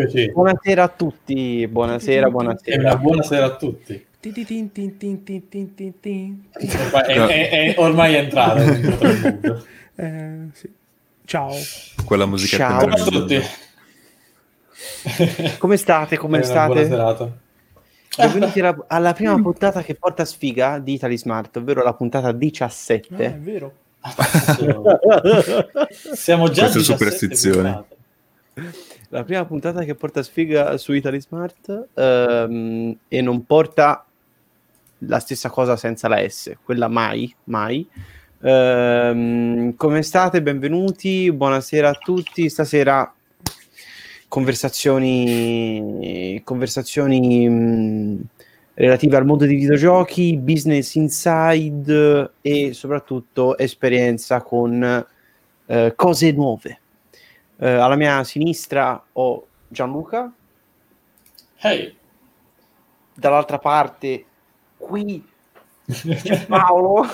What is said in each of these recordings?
Eccoci. Buonasera a tutti, buonasera, buonasera. buonasera a tutti. Ormai è, è, è, ormai è entrato. eh, sì. Ciao. Quella musica Ciao a tutti. Come state? Come state? Buona serata. Benvenuti alla, alla, prima puntata che porta sfiga di Italy Smart, ovvero la puntata 17. Ah, è vero. Siamo già Questa superstizione. La prima puntata che porta sfiga su Italy Smart ehm, e non porta la stessa cosa senza la S, quella mai, mai. Ehm, come state? Benvenuti, buonasera a tutti. Stasera conversazioni, conversazioni mh, relative al mondo dei videogiochi, business inside e soprattutto esperienza con eh, cose nuove. Eh, alla mia sinistra ho Gianluca. Hey. Dall'altra parte qui c'è Paolo.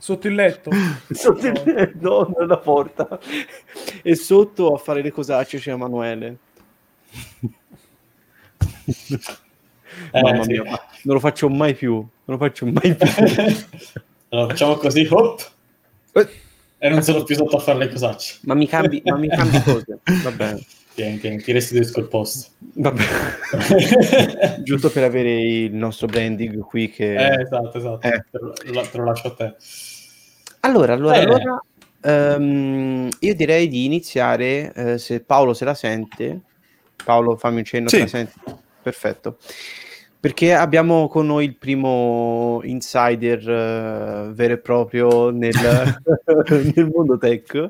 Sotto il letto? sotto il letto, nella porta. E sotto a fare le cosacce c'è Emanuele. Eh, Mamma sì. mia, non lo faccio mai più. Non lo faccio mai più. allora, facciamo così, hop. Eh. E non sono più sotto a fare le cosacce. Ma mi cambi, ma mi cambi cose. Va bene. Tieni, tieni, ti restituisco il posto. Vabbè. Giusto per avere il nostro branding qui che... Eh, esatto, esatto. Eh. Te, lo, te, lo, lascio a te. Allora, allora, eh. allora um, io direi di iniziare, eh, se Paolo se la sente. Paolo, fammi un cenno, sì. se la senti. Perfetto. Perché abbiamo con noi il primo insider uh, vero e proprio nel, nel mondo tech,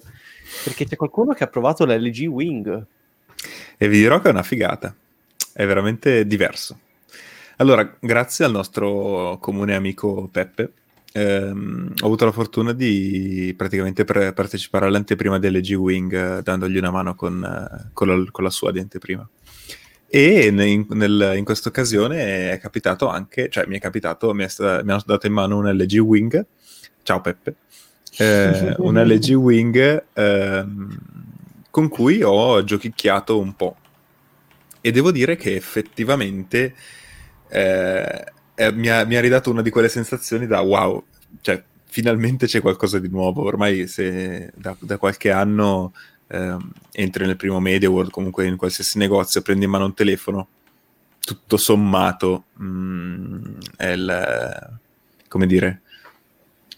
perché c'è qualcuno che ha provato l'LG Wing. E vi dirò che è una figata, è veramente diverso. Allora, grazie al nostro comune amico Peppe, ehm, ho avuto la fortuna di praticamente pre- partecipare all'anteprima dell'LG Wing eh, dandogli una mano con, eh, con, la, con la sua di anteprima. E in, nel, in questa occasione è capitato anche, cioè mi è capitato, mi, è stata, mi hanno dato in mano un LG Wing, ciao Peppe, eh, un LG Wing eh, con cui ho giochicchiato un po'. E devo dire che effettivamente eh, mi, ha, mi, ha, ridato una di quelle sensazioni da wow, cioè finalmente c'è qualcosa di nuovo. Ormai se da, da qualche anno eh, entri nel primo Media World, comunque in qualsiasi negozio, prendi in mano un telefono, tutto sommato mh, mm, è il, come dire,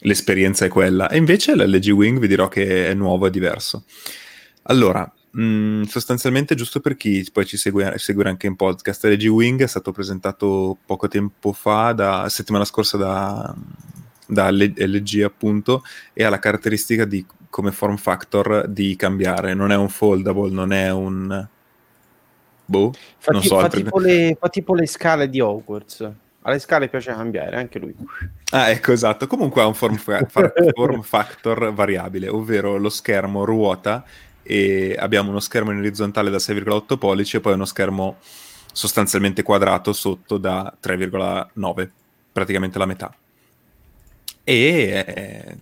l'esperienza è quella. E invece l'LG Wing vi dirò che è nuovo e diverso. Allora, mh, sostanzialmente, giusto per chi poi ci segue, segue anche in podcast, LG Wing è stato presentato poco tempo fa, da, settimana scorsa da, da LG appunto, e ha la caratteristica di come form factor di cambiare. Non è un foldable, non è un... Boh, fa non so. Fa, tipo le, fa tipo le scale di Hogwarts. Alle scale piace cambiare, anche lui. Ah, ecco, esatto. Comunque ha un form, fa- form factor variabile, ovvero lo schermo ruota e abbiamo uno schermo in orizzontale da 6,8 pollici e poi uno schermo sostanzialmente quadrato sotto da 3,9, praticamente la metà. E eh,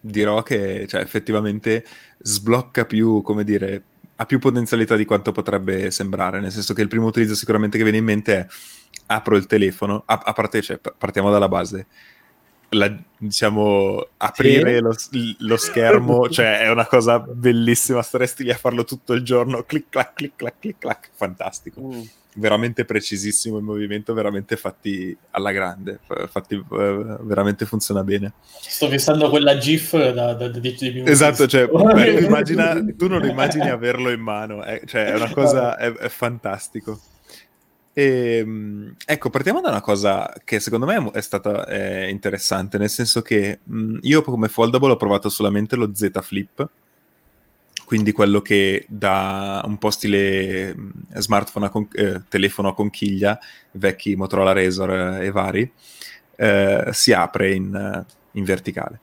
dirò che cioè, effettivamente sblocca più, come dire, ha più potenzialità di quanto potrebbe sembrare, nel senso che il primo utilizzo sicuramente che viene in mente è apro il telefono, a, a parte, cioè, partiamo dalla base, la, diciamo, aprire sì. lo, lo, schermo, cioè è una cosa bellissima, staresti lì a farlo tutto il giorno, clic clac, clic clac, clic clac, fantastico. Mm. Veramente precisissimo il movimento, veramente fatti alla grande, fatti, veramente funziona bene. Sto fissando quella GIF da, da, da 10 minuti. Esatto, cioè, beh, immagina, tu non immagini averlo in mano, è, cioè, è una cosa, è, è fantastico. E, ehm, ecco, partiamo da una cosa che secondo me è stata è interessante, nel senso che mh, io come foldable ho provato solamente lo Z Flip, quindi quello che da un po' stile smartphone a con- eh, telefono a conchiglia, vecchi Motorola Razor e vari, eh, si apre in, in verticale.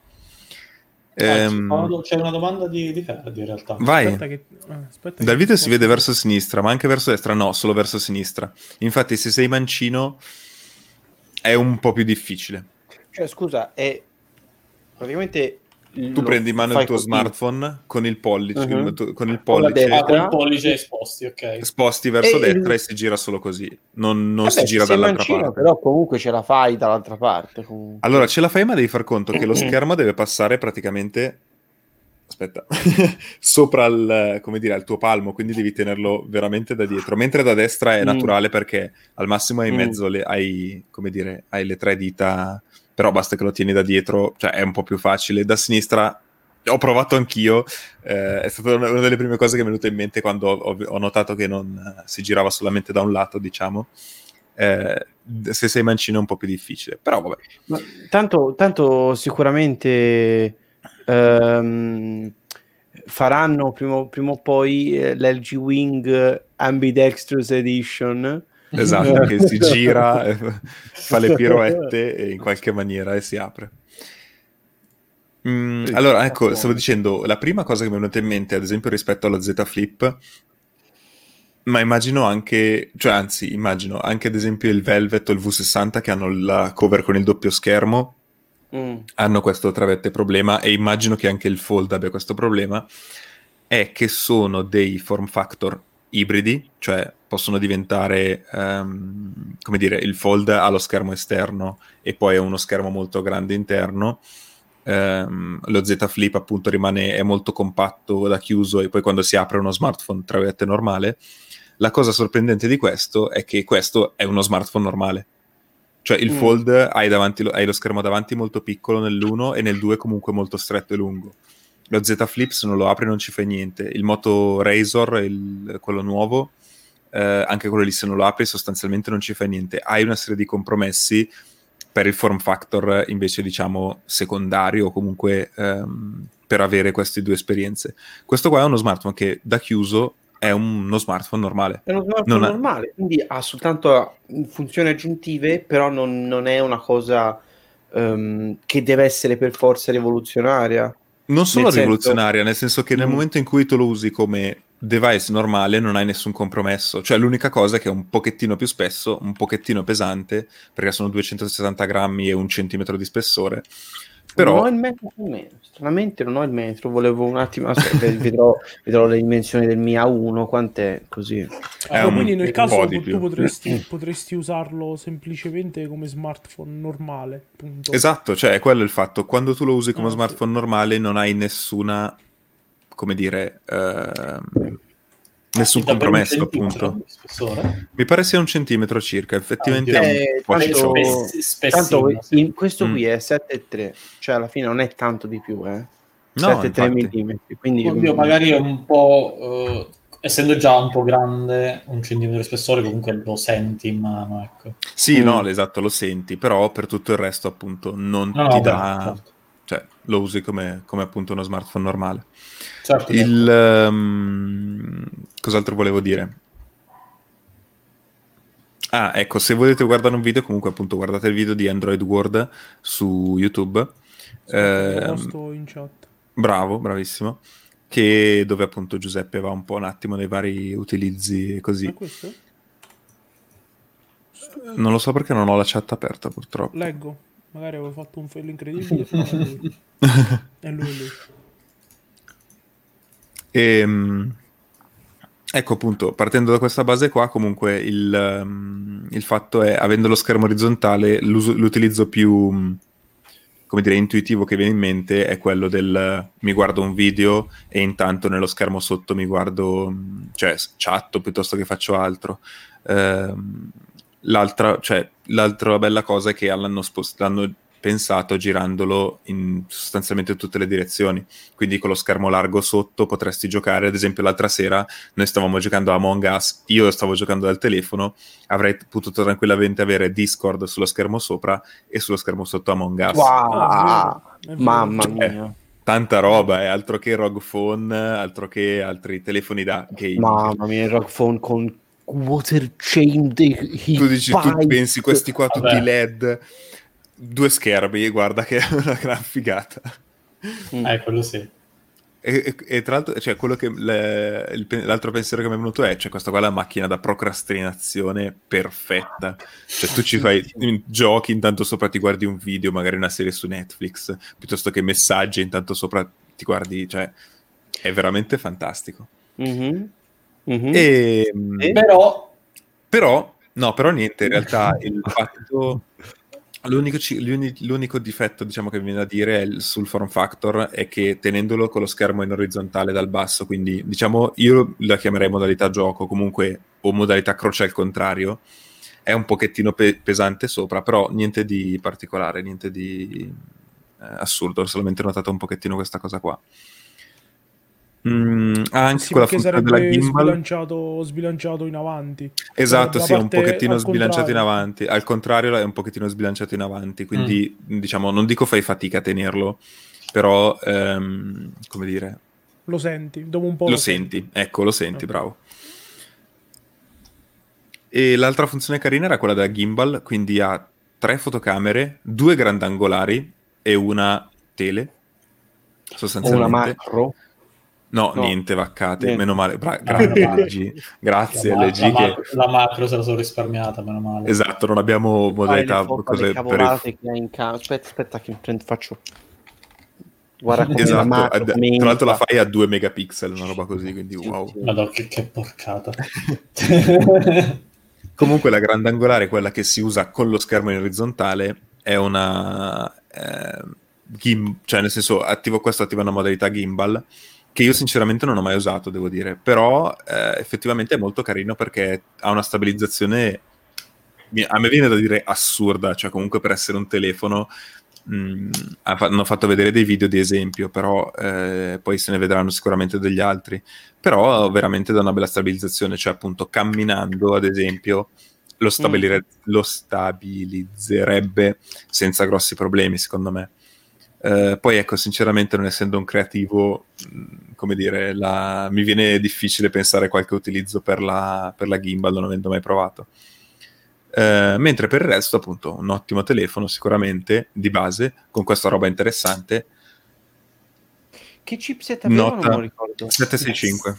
Um, c'è una domanda di, di Ferdi in realtà. Vai. Aspetta che, aspetta Dal video si vede verso sinistra, ma anche verso destra no, solo verso sinistra. Infatti se sei mancino è un po' più difficile. Cioè scusa, è praticamente Tu prendi in mano il tuo così. smartphone con il pollice, Mhm. tu- con il pollice con il pollice esposti, ok. sposti verso E il- destra e si gira solo così, non, non si gira dall'altra mancino, parte. Però comunque ce la fai dall'altra parte. comunque. Allora, ce la fai, ma devi far conto che lo schermo deve passare praticamente. Aspetta, sopra il, come dire, il tuo palmo, quindi devi tenerlo veramente da dietro. Mentre da destra è Mm. naturale perché al massimo hai in Mm. mezzo le, hai, come dire, hai le tre dita, però basta che lo tieni da dietro, cioè è un po' più facile. Da sinistra ho provato anch'io, eh, è stata una delle prime cose che mi è venuta in mente quando ho, ho notato che non eh, si girava solamente da un lato, diciamo. Eh, se sei mancino è un po' più difficile, però vabbè. Ma tanto, tanto sicuramente ehm, faranno prima, prima o poi eh, l'LG Wing Ambidextrous Edition. Esatto, che si gira, eh, fa le piroette e in qualche maniera e si apre. Mm, allora, ecco, stavo dicendo, la prima cosa che mi è venuta in mente, ad esempio, rispetto allo Z Flip, ma immagino anche, cioè anzi, immagino anche ad esempio il Velvet o il V60 che hanno la cover con il doppio schermo, Mm. hanno questo travette problema e immagino che anche il Fold abbia questo problema, è che sono dei form factor ibridi, cioè possono diventare, ehm, come dire, il Fold ha lo schermo esterno e poi ha uno schermo molto grande interno. Ehm, lo Z Flip appunto rimane è molto compatto da chiuso e poi quando si apre uno smartphone tra virgolette normale. La cosa sorprendente di questo è che questo è uno smartphone normale. Cioè il Mm. Fold hai, davanti lo, hai lo schermo davanti molto piccolo nell'1 e nel 2 comunque molto stretto e lungo. Lo Z Flip se non lo apri non ci fai niente. Il Moto Razor, il- quello nuovo, eh, anche quello lì se non lo apri sostanzialmente non ci fai niente. Hai una serie di compromessi per il form factor invece diciamo secondario o comunque ehm, per avere queste due esperienze. Questo qua è uno smartphone che da chiuso è un- uno smartphone normale. È uno smartphone Non è- normale, quindi ha soltanto funzioni aggiuntive, però non, non è una cosa ehm, che deve essere per forza rivoluzionaria. Non solo Nel senso- rivoluzionaria, nel senso che nel Mm. momento in cui tu lo usi come device normale non hai nessun compromesso. Cioè l'unica cosa è che è un pochettino più spesso, un pochettino pesante, perché sono 260 grammi e un centimetro di spessore. Non ho Però il metro nemmeno, stranamente non ho il metro, volevo un attimo, aspetta, vedrò, vedrò le dimensioni del mio A1, quant'è così. È Ma un- quindi nel un caso tu più. potresti, potresti usarlo semplicemente come smartphone normale. Punto. Esatto, cioè è quello il fatto. Quando tu lo usi come Ah, sì. smartphone normale non hai nessuna, come dire, ehm, nessun compromesso, appunto. Mi pare sia un centimetro circa, effettivamente Ah, è Eh, un po' tanto-. Spess- Tanto in- questo Mm. qui è 7,3, cioè alla fine non è tanto di più, eh. No, 7,3 infatti. mm, quindi Oddio, magari è un po'... eh, essendo già un po' grande, un centimetro di spessore, comunque lo senti in mano, ecco. Sì, Mm. no, esatto, lo senti, però per tutto il resto appunto non No, ti no, dà, beh, certo. cioè lo usi come, come appunto uno smartphone normale. Certo, Il, ehm, cos'altro volevo dire? Ah, ecco, se volete guardare un video, comunque appunto guardate il video di Android World su YouTube. Aspetta, posto in chat. Bravo, bravissimo. Che dove appunto Giuseppe va un po' un attimo nei vari utilizzi e così. Non lo so perché non ho la chat aperta purtroppo. Leggo. Magari avevo fatto un fail incredibile. è lui. È lui, lui. Ehm, ecco appunto, partendo da questa base qua, comunque il, ehm, il fatto è, avendo lo schermo orizzontale, l'utilizzo più, mh, come dire, intuitivo che viene in mente è quello del mi guardo un video e intanto nello schermo sotto mi guardo, mh, cioè chatto piuttosto che faccio altro. Ehm, l'altra, cioè, l'altra bella cosa è che l'hanno, spost- l'hanno pensato girandolo in sostanzialmente tutte le direzioni. Quindi con lo schermo largo sotto potresti giocare. Ad esempio l'altra sera noi stavamo giocando a Among Us io stavo giocando dal telefono avrei potuto tranquillamente avere Discord sullo schermo sopra e sullo schermo sotto Among Us. Wow, Ah, mamma Cioè, mia, tanta roba, è altro che Rogue Phone, altro che altri telefoni da gaming. mamma mia, il rock phone con water chain tu dici, tu pensi questi qua tutti Vabbè. LED, due schermi, guarda che è una gran figata. Mm. Eh, quello sì. e, e- e tra l'altro, cioè, quello che le- il l'altro pensiero che mi è venuto è: cioè, questa qua è la macchina da procrastinazione perfetta. Cioè, tu ci fai in- giochi, intanto sopra ti guardi un video, magari una serie su Netflix, piuttosto che messaggi, intanto sopra ti guardi, cioè, è veramente fantastico. Mhm. Mhm. E, E? Però, però, no, però niente, in realtà il fatto... L'unico, l'unico difetto diciamo che mi viene da dire è sul form factor è che tenendolo con lo schermo in orizzontale dal basso, quindi diciamo io la chiamerei modalità gioco comunque o modalità croce al contrario, è un pochettino pe- pesante sopra, però niente di particolare, niente di eh, assurdo, ho solamente notato un pochettino questa cosa qua. Mm, anche Sì, quella perché funzione della sarebbe gimbal. sbilanciato, sbilanciato in avanti. Esatto, Da sì, è un pochettino sbilanciato in avanti. Al contrario, è un pochettino sbilanciato in avanti. Quindi, diciamo, non dico fai fatica a tenerlo, però, ehm, come dire, Lo senti, dopo un po' lo senti. Ecco, lo senti, bravo. E l'altra funzione carina era quella della gimbal, quindi ha tre fotocamere, due grandangolari e una tele, o una sostanzialmente. macro. No, No. niente vaccate, Niente. meno male. Bra- grande Ah, LG. Grazie la, LG la che... macro, la macro se la sono risparmiata, meno male. Esatto, non abbiamo modalità cose per che in casa. Aspetta, aspetta, che prendo- faccio. Guarda come la Esatto, macro, ad- come tra l'altro la fai a 2 megapixel, una roba così, quindi wow. Madonna, che, che porcata. Comunque la grandangolare, quella che si usa con lo schermo in orizzontale, è una eh, gim- cioè nel senso attivo questo attiva una modalità gimbal che io sinceramente non ho mai usato, devo dire, però eh, effettivamente è molto carino perché ha una stabilizzazione a me viene da dire assurda, cioè comunque per essere un telefono mh, fa- hanno fatto vedere dei video di esempio, però eh, poi se ne vedranno sicuramente degli altri, però veramente da una bella stabilizzazione, cioè appunto camminando ad esempio lo, stabilire- lo stabilizzerebbe senza grossi problemi secondo me. Eh, poi ecco, sinceramente non essendo un creativo, mh, come dire, la- mi viene difficile pensare a qualche utilizzo per la, per la gimbal, non avendo mai provato. Eh, mentre per il resto, appunto, un ottimo telefono sicuramente di base, con questa roba interessante. Che chipset aveva? Nota Non lo ricordo. 765.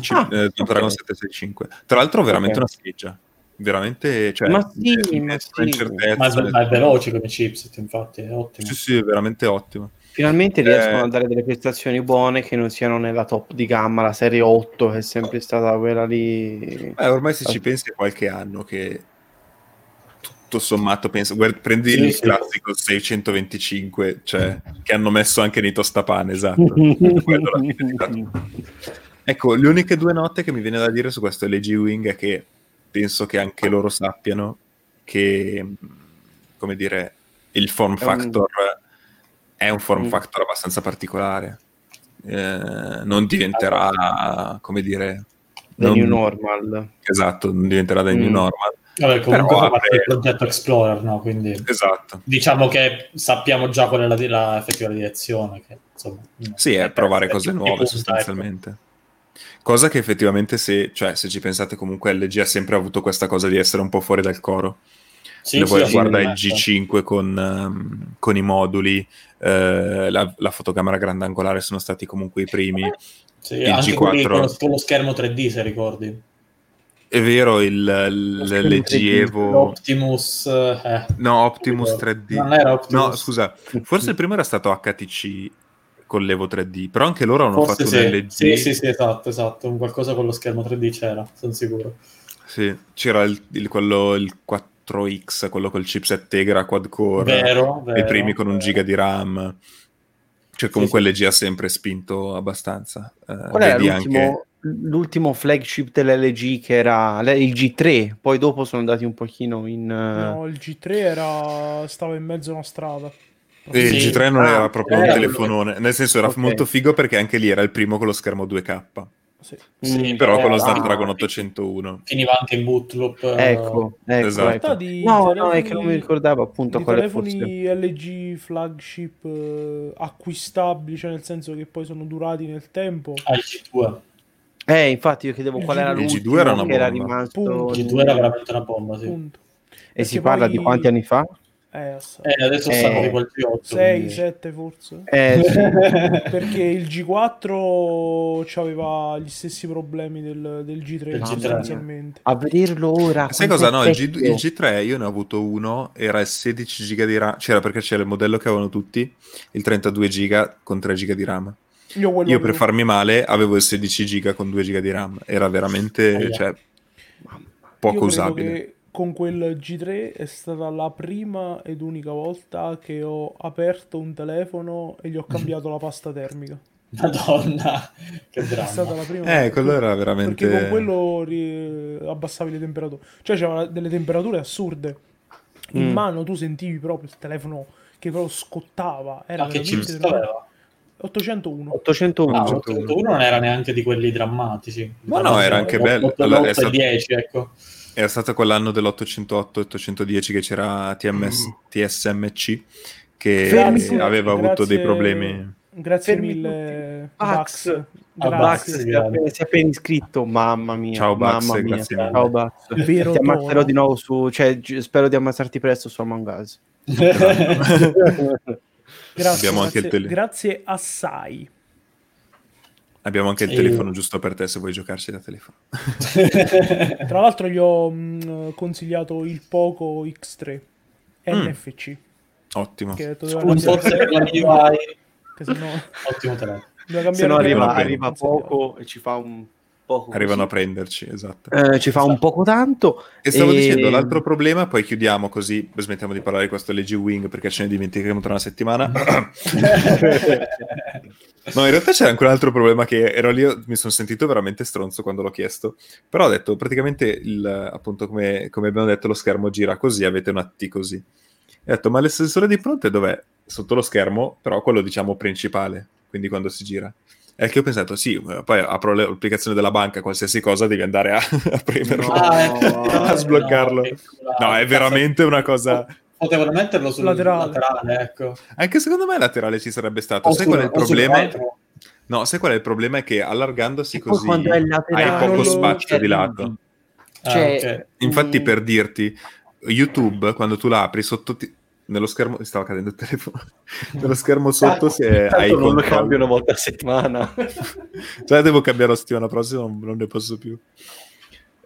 Ci- Ah, eh, Snapdragon ok. 765. Tra l'altro, veramente Ok. una scheggia. Veramente, cioè, Ma sì, eh, ma sì. ma, è, è veloce come chipset, infatti, è ottimo. Sì, sì, è veramente ottimo. Finalmente riescono Eh. a dare delle prestazioni buone che non siano nella top di gamma, la serie 8 che è sempre stata quella lì. Eh, ormai se ci pensi è qualche anno che tutto sommato penso, guarda, prendi Sì, il sì. classico 625, cioè, che hanno messo anche nei tostapane, esatto. È Ecco, le uniche due note che mi viene da dire su questo LG Wing è che penso che anche loro sappiano che, come dire, il form È un- factor è un form Mm. factor abbastanza particolare. Eh, non diventerà, come dire, The non- new normal. Esatto, non diventerà new Mm. normal. Vabbè, comunque Però fa parte del progetto Explorer, no? Quindi Esatto. diciamo che sappiamo già qual è la, la effettiva direzione. Che, insomma, Sì, è per- provare cose nuove punti, sostanzialmente. Cosa che effettivamente se, cioè, se ci pensate comunque LG ha sempre avuto questa cosa di essere un po' fuori dal coro. Sì, Se sì, poi sì, guarda il sì. G5 con, ehm, con i moduli, eh, la, la fotocamera grandangolare sono stati comunque i primi. Sì, il anche G4. quelli con lo, con lo schermo 3D, se ricordi. È vero, il, il schermo LG 3D, Evo... L'Optimus... eh, No, Optimus non 3D. Non era Optimus. No, scusa, forse il primo era stato HTC con l'Evo 3D, però anche loro hanno Forse fatto sì. un LG. Sì, sì, sì, esatto, esatto. Un qualcosa con lo schermo 3D c'era, sono sicuro. Sì, c'era il, il- quello, il 4X, quello col chipset Tegra quad core, Vero, vero. i primi con un vero. giga di RAM. Cioè comunque LG ha sempre spinto abbastanza. Eh, Qual era l'ultimo, anche- l'ultimo flagship dell'LG che era il G3? Poi dopo sono andati un pochino in... eh, No, il G3 era... stava in mezzo a una strada. E il Sì. G3 non Ah, era proprio un era telefonone, nel senso era Ok. molto figo perché anche lì era il primo con lo schermo 2K, Sì. Sì, però con lo era- Snapdragon 801. Finiva anche in bootloop. eh, Ecco, ecco, Esatto. ecco. di No, no, telefoni- è che non mi ricordavo appunto di quale fosse. telefoni LG flagship eh, acquistabili, cioè nel senso che poi sono durati nel tempo. Ah, il G2. Eh, infatti io chiedevo Il qual era G2 l'ultimo era una che era bomba. rimasto... Punto. Il G2 era veramente una bomba, sì. E si Perché parla poi- di quanti anni fa? Eh. Eh, adesso Eh, stanno tipo al G8. 6, quindi- 7 forse. Eh, sì. Perché il G4 aveva gli stessi problemi del, del G3 Del G3. sostanzialmente. a vederlo ora. Sai cosa? No, il, G, il G3 io ne ho avuto uno, era il 16 giga di RAM, c'era perché c'era il modello che avevano tutti, il 32 giga con 3 giga di RAM. Io, Io per farmi male avevo il 16 giga con 2 giga di RAM, era veramente cioè, io poco usabile. Con quel G3 è stata la prima ed unica volta che ho aperto un telefono e gli ho cambiato la pasta termica. Madonna, che È stata dramma. la prima Eh, volta. quello era veramente... Perché con quello ri- abbassavi le temperature. Cioè c'erano delle temperature assurde. In Mm. mano tu sentivi proprio il telefono che proprio scottava. Era Ma che veramente chips aveva? 801. 801. Ah, 801. 801 non era neanche di quelli drammatici. Ma no, era anche bello. Allora, è stato- 10, ecco. Era stato quell'anno dell'808-810 che c'era TMS, TSMC che Fermi- aveva avuto dei grazie- problemi. Grazie Fermi mille. Bax. Bax. Ah, Grazie. Si è appena, iscritto, mamma mia. Ciao, Bax, mamma mia. grazie mille. Ciao Bax. Vero Ti ammazzerò di nuovo su, cioè spero di ammazzarti presto su Among Us. Grazie, Abbiamo anche grazie, il tele- grazie assai. Abbiamo anche il E- telefono giusto per te se vuoi giocarci da telefono. Tra l'altro gli ho mh, consigliato il Poco X3 Mm. NFC. Ottimo. Che doveva Un forse per la MIUI. no, Ottimo telefono. Se no arriva, arriva poco e ci fa un poco. Arrivano a così. prenderci, esatto. Eh, ci fa un poco tanto. E stavo e- dicendo, l'altro problema, poi chiudiamo così smettiamo di parlare di questo LG Wing perché ce ne dimenticheremo tra una settimana. no, in realtà c'era anche un altro problema che ero lì, mi sono sentito veramente stronzo quando l'ho chiesto, però ho detto praticamente, il, appunto come, come abbiamo detto, lo schermo gira così, avete una T così. E ho detto, ma l'estensore di fronte dov'è? Sotto lo schermo, però quello diciamo principale, quindi quando si gira. È che ho pensato, sì, poi apro l'applicazione della banca, qualsiasi cosa devi andare a, a premerlo. Ecco. A sbloccarlo. No, è veramente una cosa... Potevano metterlo sul Laterale. laterale, ecco. Anche secondo me laterale ci sarebbe stato. O sai sul- qual è il problema? No, sai qual è il problema? È che allargandosi E così è hai laterale, poco lo- spazio di lato. Ah, Cioè, ok. Infatti, Mm. per dirti, YouTube, quando tu la apri sotto... ti- Nello schermo... Stava cadendo il telefono. Nello schermo sotto è... hai non lo cambio una volta a settimana. Cioè, devo cambiare la settimana prossima, non, non ne posso più.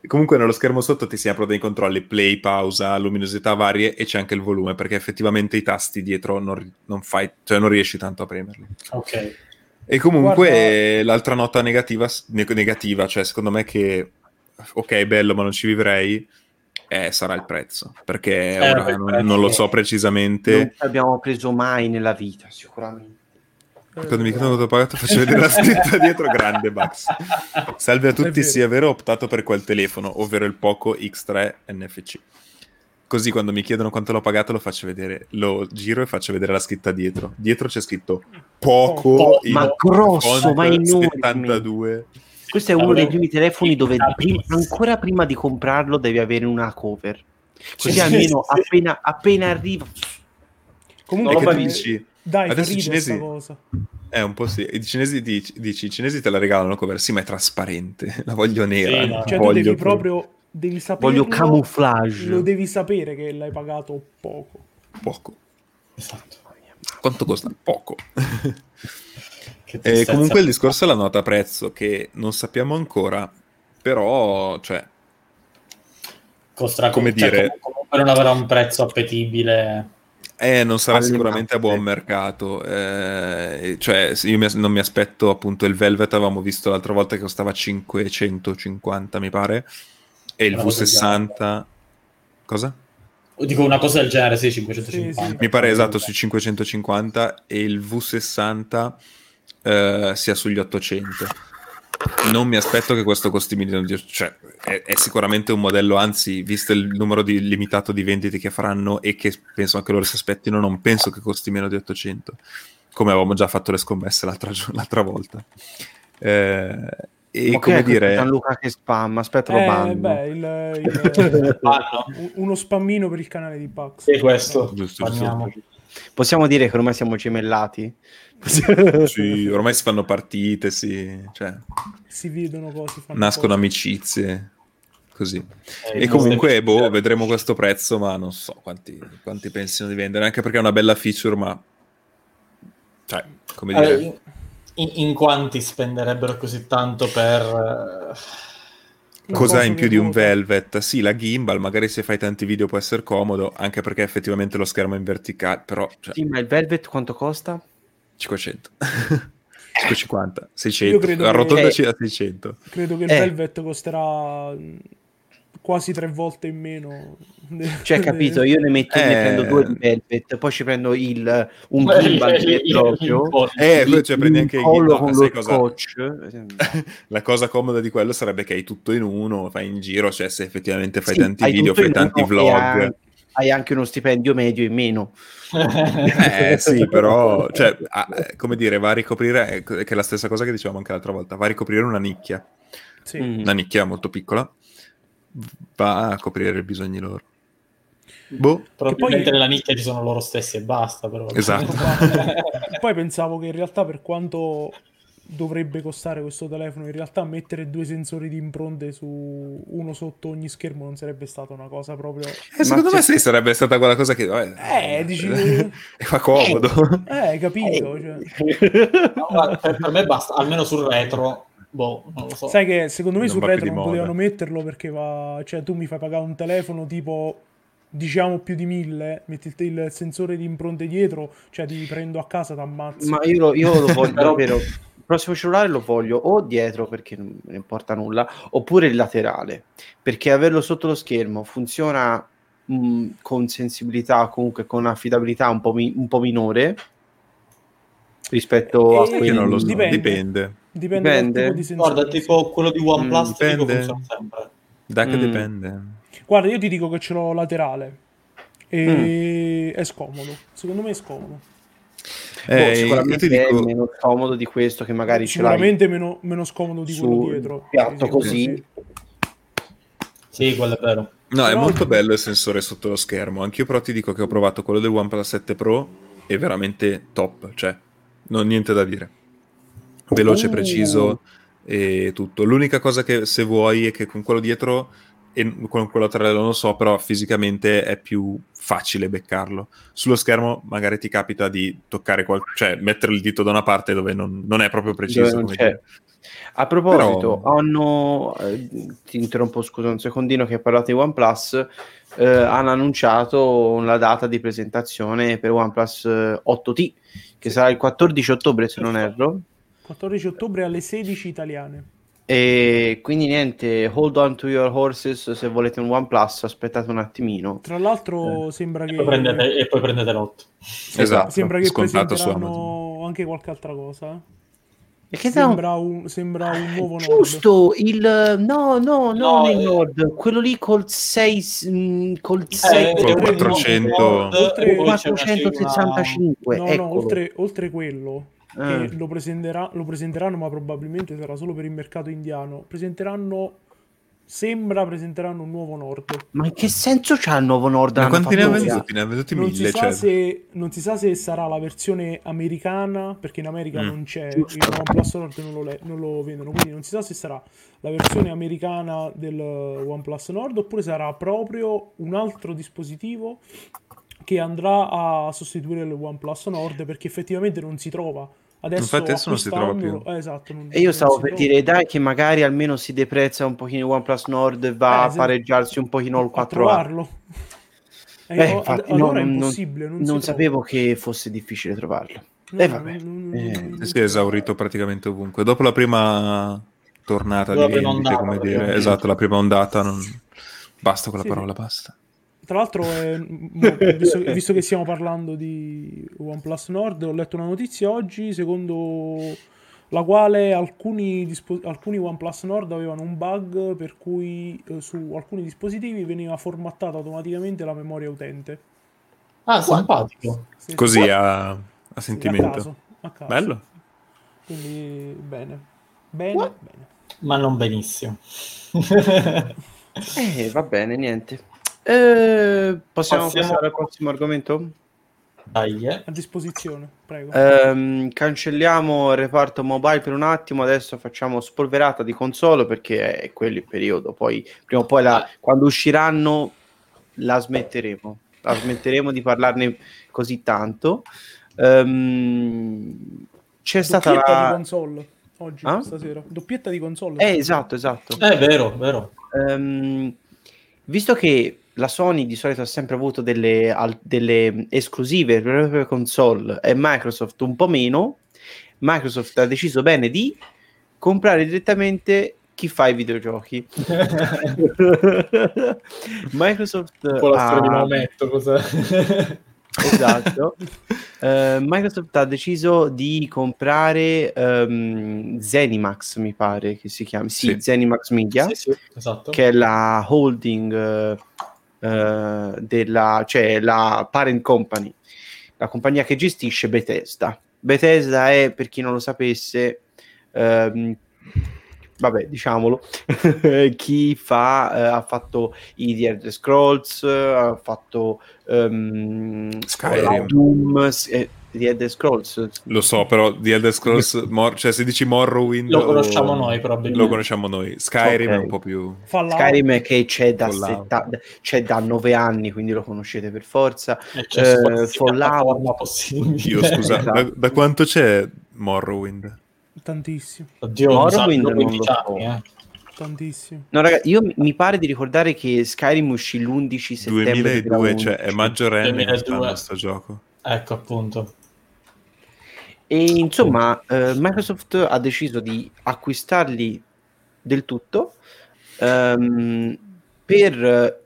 Comunque, nello schermo sotto ti si aprono dei controlli play, pausa, luminosità varie e c'è anche il volume perché effettivamente i tasti dietro non, non fai, cioè non riesci tanto a premerli. Ok. E comunque Guarda- l'altra nota negativa, ne- negativa, cioè secondo me che ok, bello, ma non ci vivrei, eh, sarà il prezzo. Perché Eh, ora non, prezzo. non lo so precisamente. Non ci abbiamo preso mai nella vita, sicuramente. Quando mi chiedono quanto ho pagato, faccio vedere la scritta dietro, grande Bax. Salve a È tutti, vero. sì, è vero, ho optato per quel telefono, ovvero il Poco X3 NFC. Così quando mi chiedono quanto l'ho pagato, lo faccio vedere, lo giro e faccio vedere la scritta dietro. Dietro c'è scritto Poco, Poco, in Ma grosso, ma enorme. 72. Questo è uno dei primi telefoni dove prim- bellissimo. ancora prima di comprarlo devi avere una cover. Così Sì, almeno appena, appena arriva... Comunque, E che dici, dai, adesso i cinesi-. È un po' sì. I cinesi dici, dici, i cinesi te la regalano cover, sì, ma è trasparente. La voglio nera. Sì, no. Cioè, tu voglio devi proprio. Devi sapere. Voglio camouflage. Lo devi sapere che l'hai pagato poco. poco. Esatto. Quanto costa? Poco. E tristezza. comunque il discorso è la nota prezzo, che non sappiamo ancora, però, cioè, Costerà come cioè, dire- com- comunque non avrà un prezzo appetibile. Eh, non sarà sicuramente a buon mercato. eh, cioè, io mi- non mi aspetto appunto il Velvet, avevamo visto l'altra volta che costava 550, mi pare, e il Una cosa del V60... Cosa? O Dico una cosa del genere, sì, 550. Sì, sì. Mi pare esatto sui 550 e il V60 eh, sia sugli 800. Non mi aspetto che questo costi milioni di cioè è, è sicuramente un modello, anzi, visto il numero di, limitato di vendite che faranno e che penso anche loro si aspettino, non penso che costi meno di 800, come avevamo già fatto le scommesse l'altra, l'altra volta. Eh, e Ma come dire, Gianluca che spam, aspetta lo Eh, bando. beh, il, il- un- uno spammino per il canale di Pax. Sì, questo. Giusto, Parliamo. Possiamo dire che ormai siamo gemellati? Sì, ormai si fanno partite, sì, cioè, Si vedono cose. fanno nascono cose. amicizie. così. Eh, E comunque, boh, vedremo questo prezzo, ma non so quanti, quanti pensino di vendere, anche perché è una bella feature, ma... Cioè, come dire... Eh, in, in quanti spenderebbero così tanto per... Un Cos'ha in più di un. Velvet? Sì, la gimbal, magari se fai tanti video può essere comodo, anche perché effettivamente lo schermo è in verticale, però cioè, Sì, ma il Velvet quanto costa? 500. 550, Io 600, credo che- arrotondaci a 600. Credo che il Eh. Velvet costerà mh, quasi tre volte in meno. Cioè, capito, io ne metto, ne Eh. prendo due di Velvet, poi ci prendo il, un gimbal il- proprio. Eh, il- cioè prendi anche il collo con lo cosa- scotch. La cosa comoda di quello sarebbe che hai tutto in uno, fai in giro, cioè se effettivamente fai Sì, tanti video, fai tanti vlog. Hai, hai anche uno stipendio medio in meno. Eh sì, però, cioè, eh, come dire, va a ricoprire, eh, che è la stessa cosa che dicevamo anche l'altra volta, va a ricoprire una nicchia, Sì. Mm. una nicchia molto piccola, va a coprire i bisogni loro. Boh, Probabilmente poi- nella nicchia ci sono loro stessi e basta. Però. Esatto. Poi pensavo che in realtà per quanto dovrebbe costare questo telefono, in realtà mettere due sensori di impronte su uno sotto ogni schermo non sarebbe stata una cosa proprio... Eh, secondo Ma me sì, sarebbe stata quella cosa che... vabbè, Eh, dici... e fa comodo. Eh, capito? Cioè. No, per, me basta, almeno sul retro. Boh, non lo so. Sai che secondo me Non sul retro non moda. potevano metterlo perché va... Cioè tu mi fai pagare un telefono tipo... Diciamo più di mille, metti il, sensore di impronte dietro, cioè ti prendo a casa, ti ammazzo. Ma io lo, io lo voglio Però- davvero. Il prossimo cellulare lo voglio o dietro perché non me ne importa nulla, oppure il laterale perché averlo sotto lo schermo funziona mh, con sensibilità, comunque con affidabilità un po', mi- un po' minore rispetto a Eh, Io quelli non lo so, Dipende. dipende. Dipende, Dipende. dal tipo. Guarda, tipo quello di OnePlus Mm, dipende. funziona sempre. Da che Mm. dipende. Guarda, io ti dico che ce l'ho laterale e è scomodo. Secondo me è scomodo. Eh, Boh, sicuramente ti dico... è meno comodo di questo che magari ce l'hai Sicuramente meno, meno scomodo di quello dietro. piatto Sì, sì, così. sì. Sì, quello è vero. No, è Però- molto bello il sensore sotto lo schermo. Anch'io però ti dico che ho provato quello del OnePlus 7 Pro è veramente top, cioè non niente da dire. Veloce, Uh. preciso e tutto. L'unica cosa che se vuoi è che con quello dietro e con quello laterale non lo so, però fisicamente è più facile beccarlo. Sullo schermo magari ti capita di toccare qual- cioè mettere il dito da una parte dove non, non è proprio preciso. A proposito, Però- hanno, eh, ti interrompo scusa un secondino che hai parlato di OnePlus, eh, hanno annunciato la data di presentazione per OnePlus eh, 8T, che sarà il 14 ottobre se non erro, 14 ottobre alle 16 italiane. E quindi niente, hold on to your horses se volete un OnePlus, aspettate un attimino. Tra l'altro sembra E che poi prendete, e poi prendete l'otto. Esatto, sembra che scontato su presenteranno anche qualche altra cosa. eh. E che no? Sembra un, sembra un nuovo Nord. Giusto, il no, no, no, No, il eh. Nord, quello lì col 6 col Eh, 7 Col oltre il 400. Nord, Oltre- poi c'è una- 465, No, no, oltre, oltre quello che Ah. lo, presenterà- lo presenteranno, ma probabilmente sarà solo per il mercato indiano. Presenteranno, sembra presenteranno un nuovo Nord. Ma in che senso c'ha il nuovo Nord? Ma quanti ne ha venduti? Ne ha venduti Non si, mille. sa Cioè. se, non si sa se sarà la versione americana, perché in America Mm. non c'è, il OnePlus Nord non lo, le- non lo vendono, quindi non si sa se sarà la versione americana del OnePlus Nord oppure sarà proprio un altro dispositivo che andrà a sostituire il OnePlus Nord perché effettivamente non si trova. Adesso, Infatti adesso non si trova più. eh, esatto, non- E io stavo si per trova. dire, dai, che magari almeno si deprezza un pochino il OnePlus Nord e va Eh, a se- pareggiarsi un pochino il a 4A. trovarlo. Eh, Eh, infatti, allora no, è non- impossibile, non, Non, si sapevo che fosse difficile trovarlo. No, Eh, vabbè. non- non- Eh, sì, è esaurito praticamente ovunque. Dopo la prima tornata La di vendite, come dire, esatto, la prima ondata, non... basta quella Sì, parola, sì. basta. Tra l'altro, è- mo, visto, visto che stiamo parlando di OnePlus Nord, ho letto una notizia oggi secondo la quale alcuni, dispo- alcuni OnePlus Nord avevano un bug per cui eh, su alcuni dispositivi veniva formattata automaticamente la memoria utente. Ah, simpatico. Sì, Così sì, a, a a sentimento. caso, a caso. Bello. Quindi bene. Bene, What? bene. Ma non benissimo. Eh, va bene, niente. Eh, possiamo Passiamo- passare al prossimo argomento? Dai, eh. A disposizione, prego. Ehm, cancelliamo il reparto mobile per un attimo, adesso facciamo spolverata di console perché è quello il periodo, poi prima o poi la- quando usciranno la smetteremo, la smetteremo di parlarne così tanto. Ehm, c'è stata Doppietta di la... console oggi, Ah? stasera. Doppietta di console. Eh, esatto, esatto. È vero, vero. Ehm, visto che la Sony di solito ha sempre avuto delle, al- delle esclusive per le proprie console e Microsoft un po' meno, Microsoft ha deciso bene di comprare direttamente chi fa i videogiochi. Microsoft Un po' la storia di ha- Maometto, cosa... Esatto. Eh, Microsoft ha deciso di comprare ehm, Zenimax, mi pare che si chiami. Sì, Sì. Zenimax Media, Sì, sì, esatto. che è la holding eh, eh, della, cioè la parent company, la compagnia che gestisce Bethesda. Bethesda è, per chi non lo sapesse, ehm, vabbè, diciamolo, chi fa, eh, ha fatto i The Elder Scrolls, ha fatto ehm, Skyrim. Doom, eh, The Elder Scrolls. Lo so, però di Elder Scrolls, Mor- cioè se dici Morrowind Lo conosciamo o- noi, probabilmente. Lo conosciamo noi. Skyrim è Ok. un po' più... Fallout. Skyrim che c'è da, setta- c'è da nove anni, quindi lo conoscete per forza. C'è Eh, Fallout. Io scusa, Esatto. da, da quanto c'è Morrowind? Tantissimo, Oddio, Morrowind non 15 lo so. anni, eh. tantissimo. No, raga, io mi- pare di ricordare che Skyrim uscì l'11 settembre 2002, cioè è 2011. maggiorenne 2002. quest'anno sto gioco. Ecco, appunto. E insomma, eh, Microsoft ha deciso di acquistarli del tutto ehm, per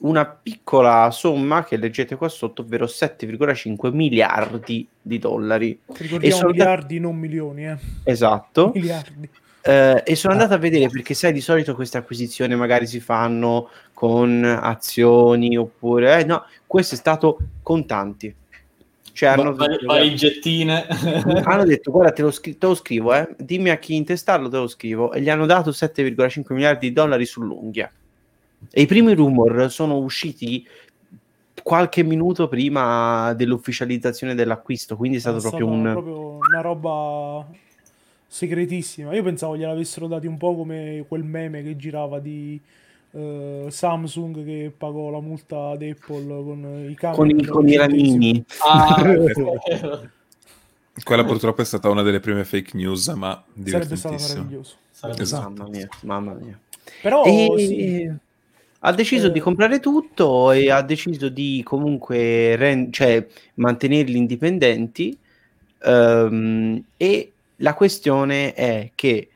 una piccola somma che leggete qua sotto, ovvero 7,5 miliardi di dollari. Ricordiamo sono- miliardi, non milioni, eh. Esatto. Miliardi. Eh, e sono andato a vedere perché sai di solito queste acquisizioni magari si fanno con azioni oppure eh, no, questo è stato contanti. Cioè hanno, Va- va- Valigettine. hanno detto guarda te lo, scri- te lo scrivo eh, dimmi a chi intestarlo te lo scrivo e gli hanno dato 7,5 miliardi di dollari sull'unghia e i primi rumor sono usciti qualche minuto prima dell'ufficializzazione dell'acquisto quindi è stato È proprio un proprio una roba segretissima. Io pensavo gliel'avessero dati un po' come quel meme che girava di eh, Samsung che pagò la multa ad Apple con i camion con, i, da con un i centesimo. ramini Ah. Quella purtroppo è stata una delle prime fake news, ma Sarebbe stato divertentissimo. meraviglioso. Sarebbe Esatto. mamma mia mamma mia Però e sì, ha deciso Eh. di comprare tutto e ha deciso di comunque ren- cioè, mantenerli indipendenti ehm, e la questione è che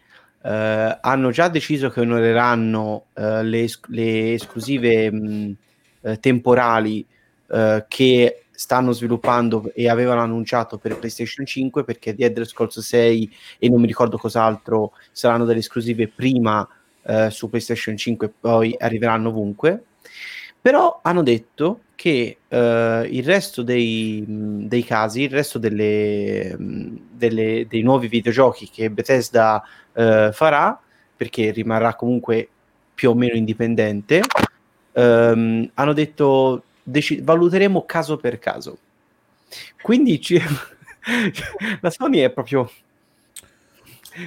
eh, hanno già deciso che onoreranno eh, le, le esclusive mh, eh, temporali eh, che stanno sviluppando e avevano annunciato per PlayStation 5 perché The Elder Scrolls 6 e non mi ricordo cos'altro saranno delle esclusive prima su PlayStation 5 e poi arriveranno ovunque. Però hanno detto che eh, il resto dei, dei casi, il resto delle, delle- dei nuovi videogiochi che Bethesda eh, farà, perché rimarrà comunque più o meno indipendente, ehm, hanno detto deci- valuteremo caso per caso. Quindi ci- la Sony è proprio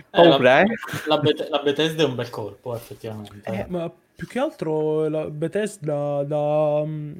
paura, la, eh? la Bet- la Bethesda è un bel colpo, effettivamente. Eh, ma più che altro la Bethesda da, mm,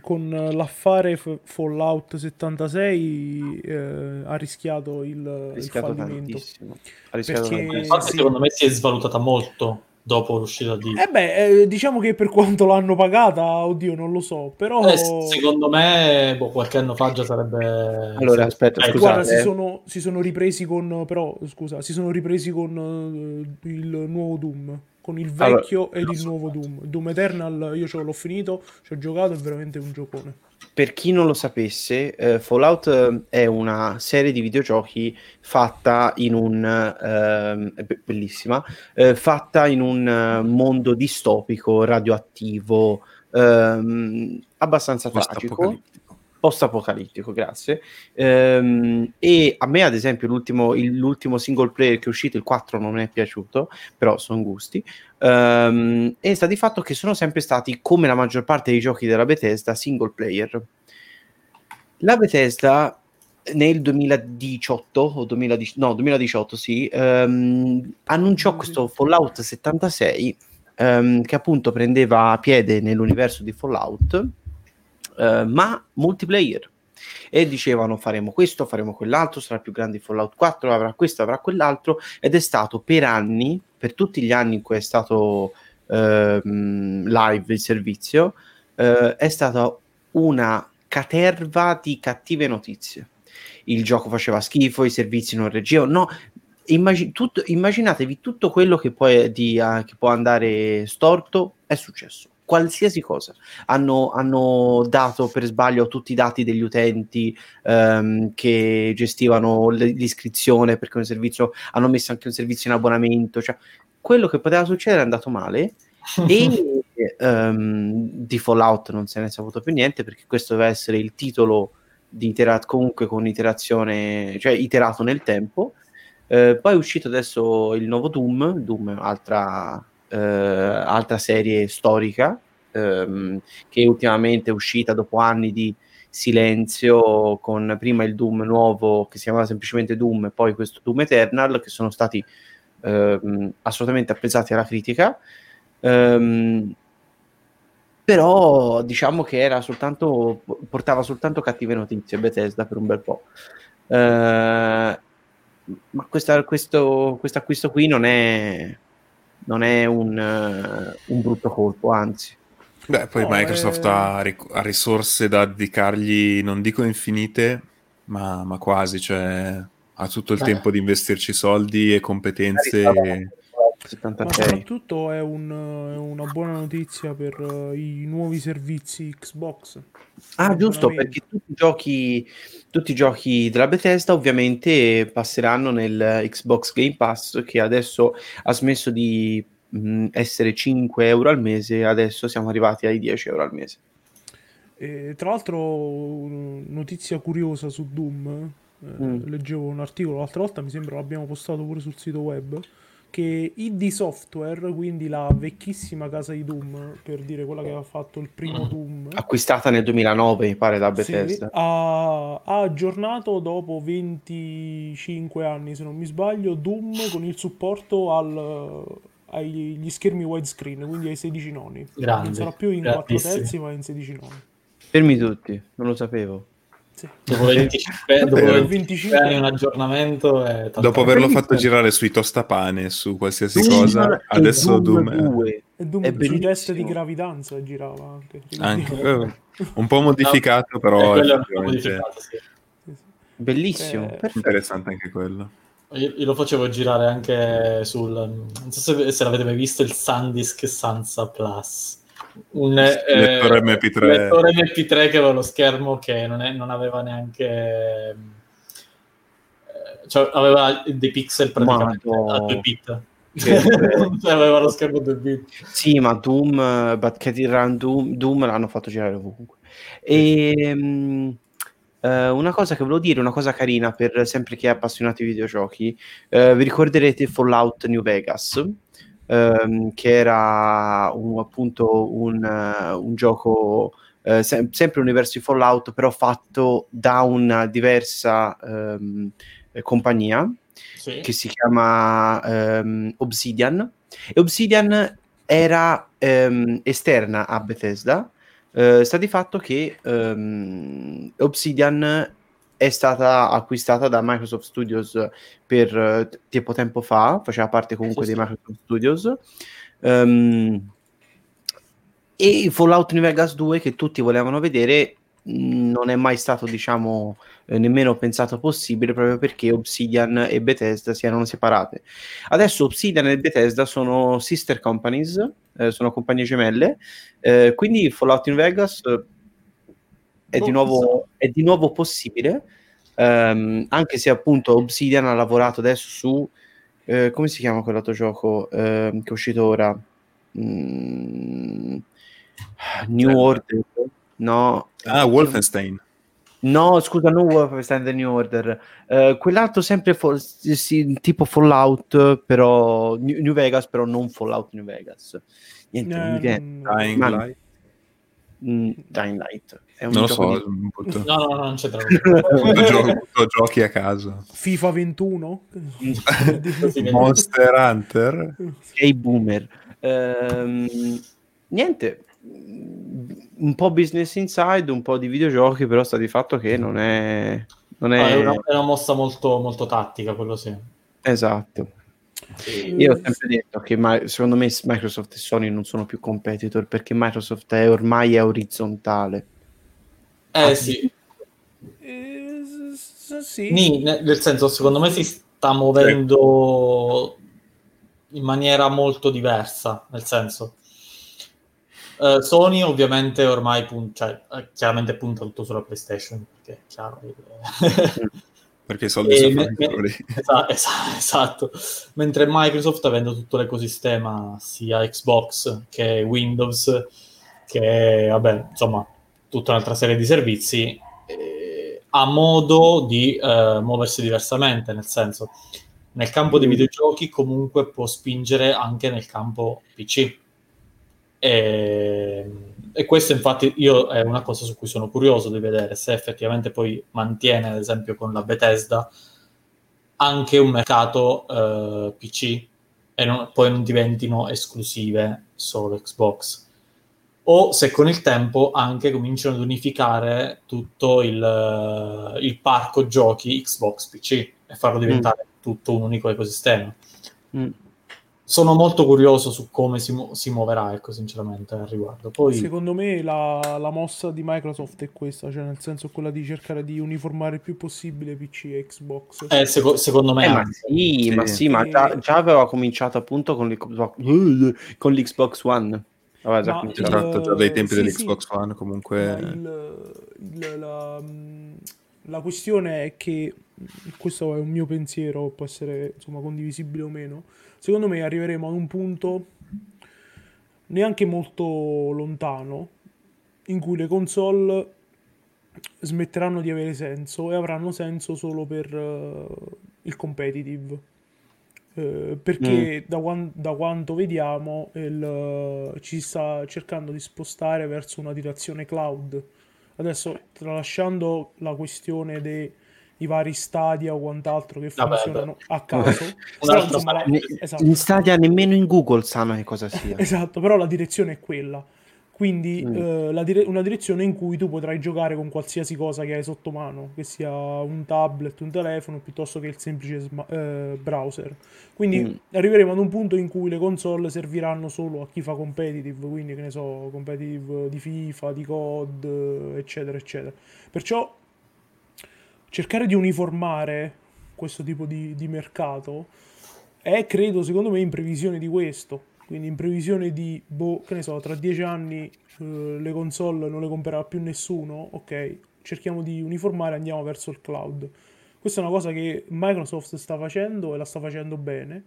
con l'affare F- Fallout 76 eh, ha rischiato il, ha il rischiato fallimento. tantissimo. Ha rischiato Perché- tantissimo. Infatti, sì. secondo me si è svalutata molto dopo l'uscita di... Eh beh, eh, diciamo che per quanto l'hanno pagata, oddio, non lo so, però... Eh, secondo me, boh, qualche anno fa già sarebbe... Allora, aspetta, Eh, scusate, Guarda, si eh. sono, si sono ripresi con. Però, scusa, si sono ripresi con eh, il nuovo Doom. Con il Allora, vecchio ed il nuovo Doom. Doom Eternal, io ce l'ho finito, ci ho giocato, è veramente un giocone. Per chi non lo sapesse, eh, Fallout eh, è una serie di videogiochi fatta in un be- bellissima, eh, fatta in un eh, mondo distopico, radioattivo, ehm, abbastanza tragico. Post-apocalittico. grazie. Ehm, e a me, ad esempio, l'ultimo, il- l'ultimo single player che è uscito, il 4, non mi è piaciuto, però sono gusti. Ehm, e sta di fatto che sono sempre stati, come la maggior parte dei giochi della Bethesda, single player. La Bethesda nel 2018 o 2010, no, 2018 sì, ehm, annunciò questo Fallout 76 ehm, che appunto prendeva piede nell'universo di Fallout, eh, ma multiplayer. E dicevano faremo questo, faremo quell'altro, sarà più grande Fallout 4, avrà questo, avrà quell'altro, ed è stato per anni, per tutti gli anni in cui è stato ehm, live il servizio, eh, è stata una caterva di cattive notizie. Il gioco faceva schifo, i servizi non reggevano. No, immag- tutto, immaginatevi tutto quello che, poi di, uh, che può andare storto è successo qualsiasi cosa. Hanno, hanno, dato per sbaglio tutti i dati degli utenti um, che gestivano l'iscrizione perché un servizio hanno messo anche un servizio in abbonamento. Cioè, quello che poteva succedere è andato male e um, di Fallout non se ne è saputo più niente perché questo deve essere il titolo di itera- comunque con iterazione, cioè iterato nel tempo. Uh, poi è uscito adesso il nuovo Doom, Doom altra, uh, altra serie storica um, che ultimamente è uscita dopo anni di silenzio con prima il Doom nuovo che si chiamava semplicemente Doom e poi questo Doom Eternal che sono stati uh, assolutamente apprezzati alla critica um, però diciamo che era soltanto portava soltanto cattive notizie Bethesda per un bel po'. Uh, ma questo acquisto qui non è, non è un, uh, un, brutto colpo, anzi. Beh, poi oh, Microsoft è... ha, ha, risorse da dedicargli, non dico infinite, ma, ma quasi, cioè ha tutto il Beh. tempo di investirci soldi e competenze. E 76. Ma soprattutto è, un, è, una buona notizia per uh, i nuovi servizi Xbox. Ah, giusto, perché tutti i, giochi, tutti i giochi della Bethesda ovviamente passeranno nel Xbox Game Pass che adesso ha smesso di mh, mm, essere 5 euro al mese, adesso siamo arrivati ai 10 euro al mese. E, tra l'altro, notizia curiosa su Doom. Eh, mm. Leggevo un articolo l'altra volta, mi sembra l'abbiamo postato pure sul sito web che ID Software, quindi la vecchissima casa di Doom, per dire quella che aveva fatto il primo. Doom, acquistata nel 2009, mi pare da Bethesda, sì, ha, ha, aggiornato dopo 25 anni, se non mi sbaglio, Doom con il supporto al, agli schermi widescreen, quindi ai 16 noni. Grande, non sarà più in 4 terzi, ma in 16 noni. Fermi tutti, non lo sapevo. Sì. Dopo 25, dopo 25 anni un aggiornamento. Dopo averlo fatto girare sui tostapane, su qualsiasi Doom cosa, adesso Doom, Doom, è... E Doom è sui test di gravidanza girava anche. anche eh, un po' modificato, no, però è modificato, sì. Bellissimo, eh, interessante anche quello. Io, io, lo facevo girare anche sul non so se, se l'avete mai visto il SanDisk Sansa Plus un lettore, eh, MP3. lettore MP3 che aveva lo schermo che non, è, non aveva neanche eh, cioè aveva dei pixel praticamente Mato. a 2 bit cioè, aveva lo schermo 2 bit sì ma Doom But Cat Run Doom, Doom l'hanno fatto girare ovunque e um, Uh, una cosa che volevo dire, una cosa carina per sempre chi è appassionato di videogiochi, uh, vi ricorderete Fallout New Vegas? Ehm, che era un, appunto un, uh, un gioco eh, sem- sempre universo di Fallout, però fatto da una diversa ehm, compagnia sì. che si chiama ehm, Obsidian. E Obsidian era ehm, esterna a Bethesda. Eh, sta di fatto che ehm, Obsidian è stata acquistata da Microsoft Studios per uh, tempo tempo fa, faceva parte comunque sì, dei Microsoft Studios. Um, e Fallout New Vegas 2 che tutti volevano vedere non è mai stato diciamo eh, nemmeno pensato possibile proprio perché Obsidian e Bethesda si erano separate. Adesso Obsidian e Bethesda sono sister companies eh, sono compagnie gemelle. Eh, quindi Fallout New Vegas è, di nuovo, è di nuovo possibile, um, anche se appunto Obsidian ha lavorato adesso su, eh, come si chiama quell'altro gioco eh, che è uscito ora? Mm, New Order? No. Ah, Wolfenstein. No, scusa, non Wolfenstein The New Order. Uh, quell'altro sempre fo- sì, tipo Fallout, però New, Vegas, però non Fallout New Vegas. Niente, eh, non mi viene. Dying Light. Mm, Dying Light non lo so, di... butto... no, no, non c'è troppo. gioco, giochi a caso. FIFA 21? Monster Hunter? Hey Boomer. Ehm, niente, un po' Business Inside, un po' di videogiochi, però sta di fatto che non è... Non è... No, è, una, è una mossa molto, molto tattica, quello sì. Esatto. Io ho sempre detto che secondo me Microsoft e Sony non sono più competitor perché Microsoft è ormai è orizzontale. Eh ah, sì. Eh, sì. Nì, nel senso, secondo me si sta muovendo in maniera molto diversa, nel senso. Uh, Sony ovviamente ormai pun- cioè, eh, chiaramente punta tutto sulla PlayStation, perché è chiaro. perché i soldi sono me- esatto, esatto, mentre Microsoft avendo tutto l'ecosistema sia Xbox che Windows che vabbè insomma tutta un'altra serie di servizi eh, ha modo di eh, muoversi diversamente nel senso nel campo dei mm. videogiochi comunque può spingere anche nel campo PC e, e questo infatti io è una cosa su cui sono curioso di vedere se effettivamente poi mantiene, ad esempio con la Bethesda, anche un mercato eh, PC e non, poi non diventino esclusive solo Xbox. O se con il tempo anche cominciano ad unificare tutto il, uh, il parco giochi Xbox PC e farlo diventare mm. tutto un unico ecosistema. Mm sono molto curioso su come si, mu- si muoverà, ecco, sinceramente, al riguardo. Poi... Secondo me la, la, mossa di Microsoft è questa, cioè nel senso quella di cercare di uniformare il più possibile PC e Xbox. Eh, seco- secondo me... Eh, ma sì, sì, ma, sì, ma già, già, aveva cominciato appunto con l'Xbox, con l'Xbox One. Vabbè, già, il, esatto, già dai tempi sì, dell'Xbox sì. One comunque... Il, il, la, la questione è che, questo è un mio pensiero, può essere insomma condivisibile o meno, secondo me arriveremo ad un punto neanche molto lontano in cui le console smetteranno di avere senso e avranno senso solo per uh, il competitive. Uh, perché mm. da, quan- da, quanto vediamo il, uh, ci sta cercando di spostare verso una direzione cloud. Adesso, tralasciando la questione dei i vari Stadia o quant'altro che funzionano Vabbè, a caso. però, insomma, la... esatto. In Stadia nemmeno in Google sanno che cosa sia. esatto, però la direzione è quella. Quindi mm. eh, dire- una direzione in cui tu potrai giocare con qualsiasi cosa che hai sotto mano, che sia un tablet, un telefono, piuttosto che il semplice sma- eh, browser. Quindi mm. arriveremo ad un punto in cui le console serviranno solo a chi fa competitive, quindi che ne so, competitive di FIFA, di COD, eccetera, eccetera. Perciò cercare di uniformare questo tipo di, di mercato è, credo, secondo me, in previsione di questo. Quindi in previsione di, boh, che ne so, tra dieci anni eh, le console non le comprerà più nessuno, ok, cerchiamo di uniformare e andiamo verso il cloud. Questa è una cosa che Microsoft sta facendo e la sta facendo bene.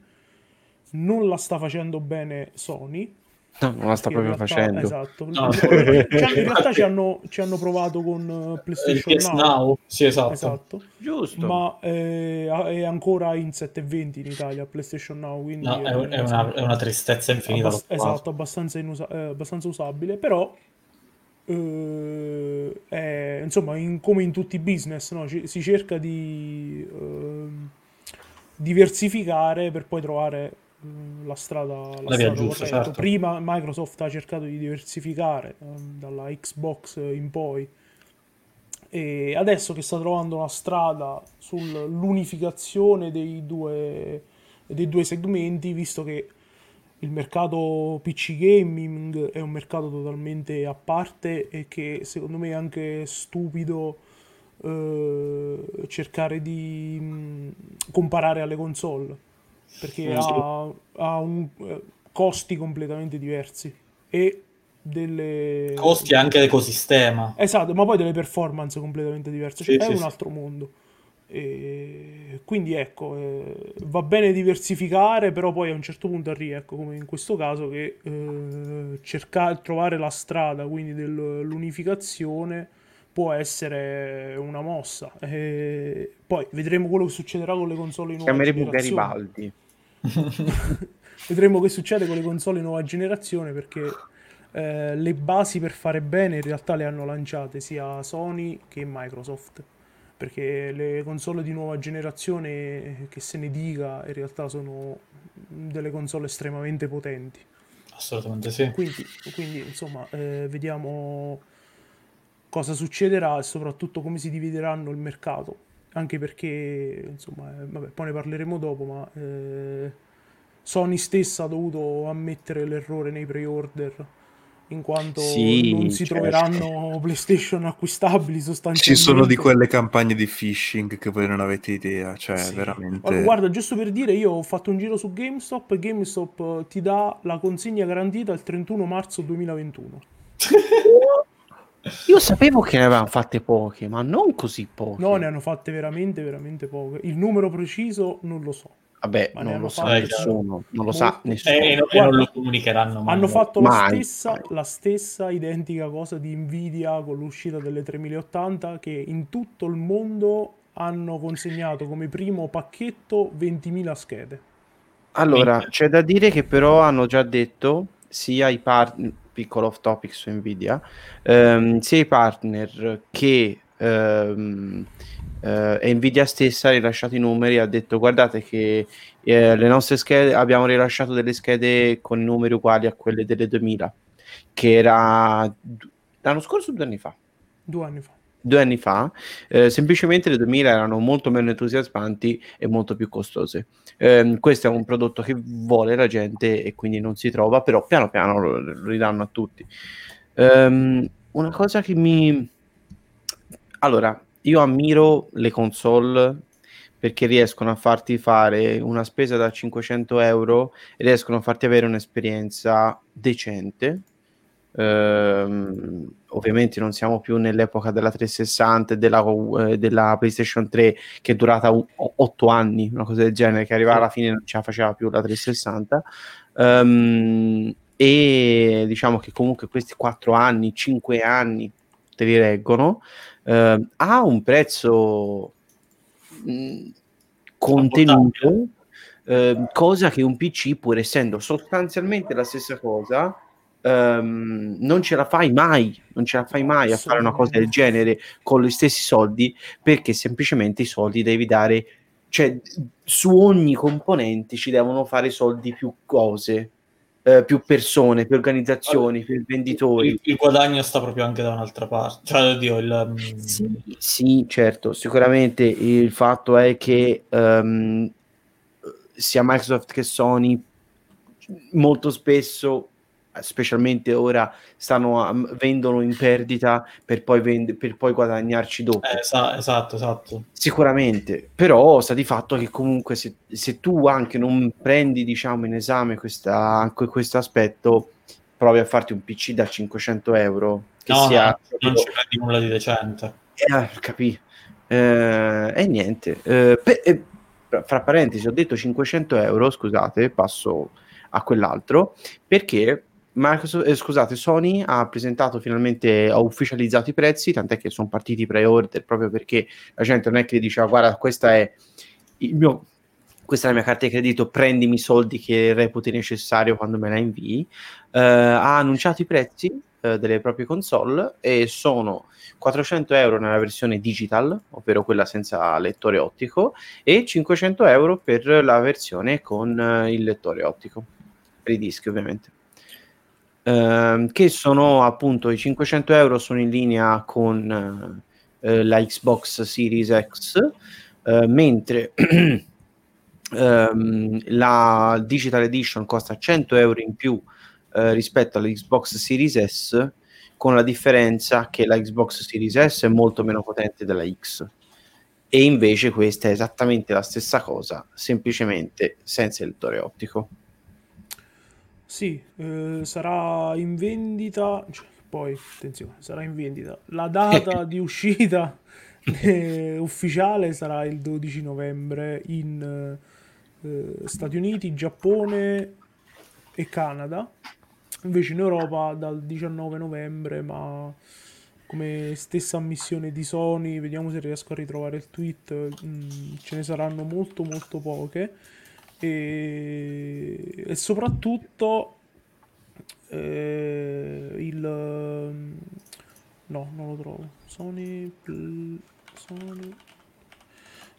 Non la sta facendo bene Sony, No, non la sta proprio realtà, facendo. Esatto. No. Cioè, in realtà ci hanno, ci hanno, provato con eh, PlayStation Now. Now. Sì, esatto. esatto. Giusto. Ma eh, è ancora in 720 in Italia PlayStation Now. Quindi no, è, è, una, è, una, tristezza infinita. Abbast- esatto, abbastanza, inusa- eh, abbastanza, usabile. Però, eh, è, insomma, in, come in tutti i business, no? Ci, si cerca di ehm, diversificare per poi trovare la strada, la la strada giusta, certo. Prima Microsoft ha cercato di diversificare um, dalla Xbox in poi. E adesso che sta trovando una strada sull'unificazione dei due, dei due segmenti, visto che il mercato PC gaming è un mercato totalmente a parte e che secondo me è anche stupido eh, cercare di mh, mm, comparare alle console perché ha, ha un, eh, costi completamente diversi. E delle costi anche l'ecosistema. Esatto ma poi delle performance completamente diverse. Cioè sì, è sì, un altro mondo. E quindi ecco eh, va bene diversificare però poi a un certo punto arriva ecco come in questo caso che eh, cercare trovare la strada quindi dell'unificazione può essere una mossa. E poi vedremo quello che succederà con le console nuove chiameremo Garibaldi. Vedremo che succede con le console nuova generazione perché eh, le basi per fare bene in realtà le hanno lanciate sia Sony che Microsoft perché le console di nuova generazione che se ne dica in realtà sono delle console estremamente potenti. Assolutamente sì. Quindi, quindi insomma eh, vediamo cosa succederà e soprattutto come si divideranno il mercato anche perché insomma eh, vabbè, poi ne parleremo dopo ma eh, Sony stessa ha dovuto ammettere l'errore nei pre-order in quanto sì, non si certo. troveranno PlayStation acquistabili sostanzialmente. Ci sono di quelle campagne di phishing che voi non avete idea, cioè sì. veramente... Guarda, giusto per dire, io ho fatto un giro su GameStop e GameStop ti dà la consegna garantita il 31 marzo 2021. Io sapevo che ne avevano fatte poche, ma non così poche. No, ne hanno fatte veramente, veramente poche. Il numero preciso non lo so. Vabbè, non lo sa nessuno, non lo sa nessuno. E, e, non lo comunicheranno mai. Hanno fatto mai, la, stessa, la stessa identica cosa di Nvidia con l'uscita delle 3080 che in tutto il mondo hanno consegnato come primo pacchetto 20.000 schede. Allora, c'è da dire che però hanno già detto sia i partner, piccolo off topic su Nvidia, ehm, sia i partner che ehm, eh, Nvidia stessa ha rilasciato i numeri ha detto guardate che eh, le nostre schede abbiamo rilasciato delle schede con numeri uguali a quelle delle 2000 che era l'anno scorso o due anni fa? Due anni fa. Due anni fa, eh, semplicemente le 2000 erano molto meno entusiasmanti e molto più costose. Eh, questo è un prodotto che vuole la gente e quindi non si trova, però piano piano lo, lo ridanno a tutti. Um, una cosa che mi... Allora, io ammiro le console perché riescono a farti fare una spesa da 500 euro e riescono a farti avere un'esperienza decente. Ehm, ovviamente non siamo più nell'epoca della 360 e della, eh, della PlayStation 3 che è durata 8 anni, una cosa del genere, che arrivava alla fine non ce la faceva più la 360. Ehm, e diciamo che comunque questi 4 anni, 5 anni te li reggono. Eh, ha un prezzo mh, contenuto, cosa che un PC, pur essendo sostanzialmente la stessa cosa, ehm, non ce la fai mai, non ce la fai mai a fare una cosa del genere con gli stessi soldi, perché semplicemente i soldi devi dare, cioè su ogni componente ci devono fare soldi più cose eh, più persone, più organizzazioni, più venditori. Il, il, guadagno sta proprio anche da un'altra parte. Cioè, oddio, il, mm, sì, sì, certo, sicuramente il fatto è che um, sia Microsoft che Sony molto spesso specialmente ora stanno a, vendono in perdita per poi, vend- per poi guadagnarci dopo. Eh, esa- esatto, esatto. Sicuramente, però sta di fatto che comunque se, se tu anche non prendi diciamo in esame questa, questo aspetto, provi a farti un PC da 500 euro, che no, sia... No, non ci prendi nulla di decente. Eh, capì. Eh, e niente. Eh, per, eh, fra parentesi, ho detto 500 euro, scusate, passo a quell'altro, perché Microsoft, eh, scusate, Sony ha presentato finalmente, ha ufficializzato i prezzi, tant'è che sono partiti i pre-order proprio perché la gente non è che diceva guarda questa è mio, questa è la mia carta di credito, prendimi i soldi che reputi necessario quando me la invii. Uh, ha annunciato i prezzi uh, delle proprie console e sono 400 euro nella versione digital, ovvero quella senza lettore ottico, e 500 euro per la versione con uh, il lettore ottico, per i dischi ovviamente. Ehm, che sono appunto i 500 euro sono in linea con eh, la Xbox Series X, eh, mentre ehm, la Digital Edition costa 100 euro in più eh, rispetto all'Xbox Series S, con la differenza che la Xbox Series S è molto meno potente della X. E invece questa è esattamente la stessa cosa, semplicemente senza il lettore ottico. Sì, eh, sarà in vendita, cioè, poi attenzione, sarà in vendita. La data di uscita eh, ufficiale sarà il 12 novembre in eh, Stati Uniti, Giappone e Canada. Invece in Europa dal 19 novembre, ma come stessa ammissione di Sony, vediamo se riesco a ritrovare il tweet, mh, mm, ce ne saranno molto molto poche e, e soprattutto eh, il... No, non lo trovo. Sony... Sony...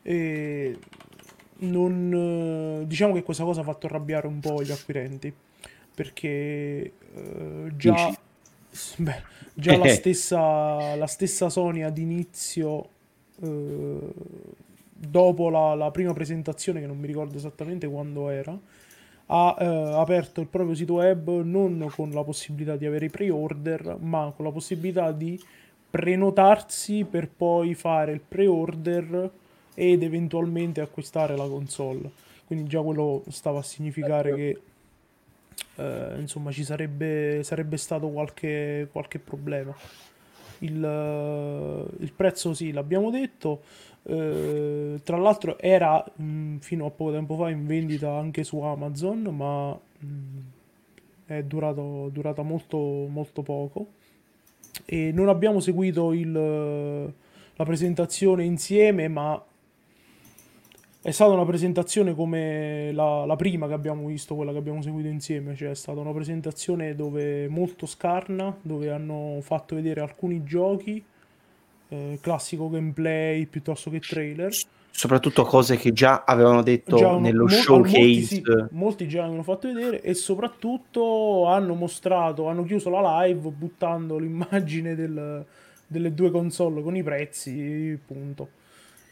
E non, diciamo che questa cosa ha fatto arrabbiare un po' gli acquirenti perché eh, già, beh, già la, stessa, la stessa Sony ad inizio eh, dopo la, la, prima presentazione che non mi ricordo esattamente quando era ha eh, aperto il proprio sito web non con la possibilità di avere i pre-order ma con la possibilità di prenotarsi per poi fare il pre-order ed eventualmente acquistare la console. Quindi già quello stava a significare che eh, insomma ci sarebbe, sarebbe stato qualche, qualche problema. Il, il, prezzo sì, l'abbiamo detto. Eh, tra l'altro era mh, fino a poco tempo fa in vendita anche su Amazon, ma mh, è durato, durata molto, molto poco. E non abbiamo seguito il, la presentazione insieme, ma è stata una presentazione come la, la, prima che abbiamo visto, quella che abbiamo seguito insieme, cioè è stata una presentazione dove molto scarna, dove hanno fatto vedere alcuni giochi, eh, classico gameplay piuttosto che trailer. Soprattutto cose che già avevano detto già nello mo- showcase. Molti, sì, molti già avevano fatto vedere e soprattutto hanno mostrato, hanno chiuso la live buttando l'immagine del, delle due console con i prezzi, punto.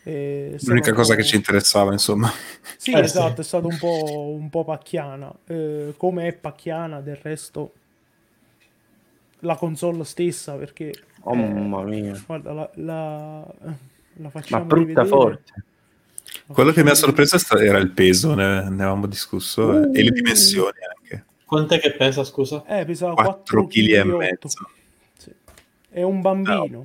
L'unica cosa che ci interessava, insomma. Sì, eh, esatto, sì. è stata un po', un po pacchiana. Eh, come è pacchiana del resto la console stessa, perché... Oh, eh, mamma mia. Guarda, la, la, la facciamo Ma brutta forte. Quello che mi ha sorpreso era il peso, ne, ne avevamo discusso, uh, e le dimensioni anche. Quant'è che pesa, scusa? Eh, pesava 4 kg e mezzo. Sì. È un bambino. No.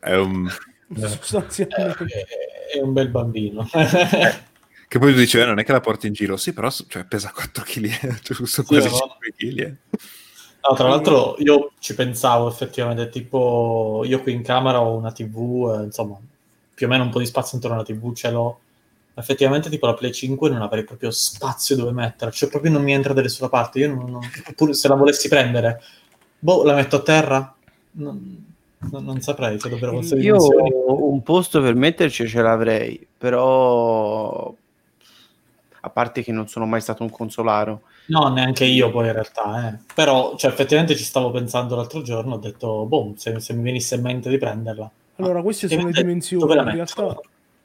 È un sostanzialmente. È un bel bambino. che poi tu dici, eh, non è che la porti in giro, sì, però cioè, pesa 4 kg, cioè, sì, quasi no? 5 kg. No, tra l'altro io ci pensavo effettivamente, tipo io qui in camera ho una TV, eh, insomma, più o meno un po' di spazio intorno alla TV ce l'ho. Effettivamente tipo la Play 5 non avrei proprio spazio dove metterla, cioè proprio non mi entra da nessuna parte. Io non, non, pur se la volessi prendere, boh, la metto a terra? Non, No, non saprei se dovrebbero essere Io dimensioni. un posto per metterci ce l'avrei, però a parte che non sono mai stato un consolaro. No, neanche io poi in realtà, eh. però cioè, effettivamente ci stavo pensando l'altro giorno, ho detto, boh, se, se mi venisse in mente di prenderla. Allora, queste sono le dimensioni, in realtà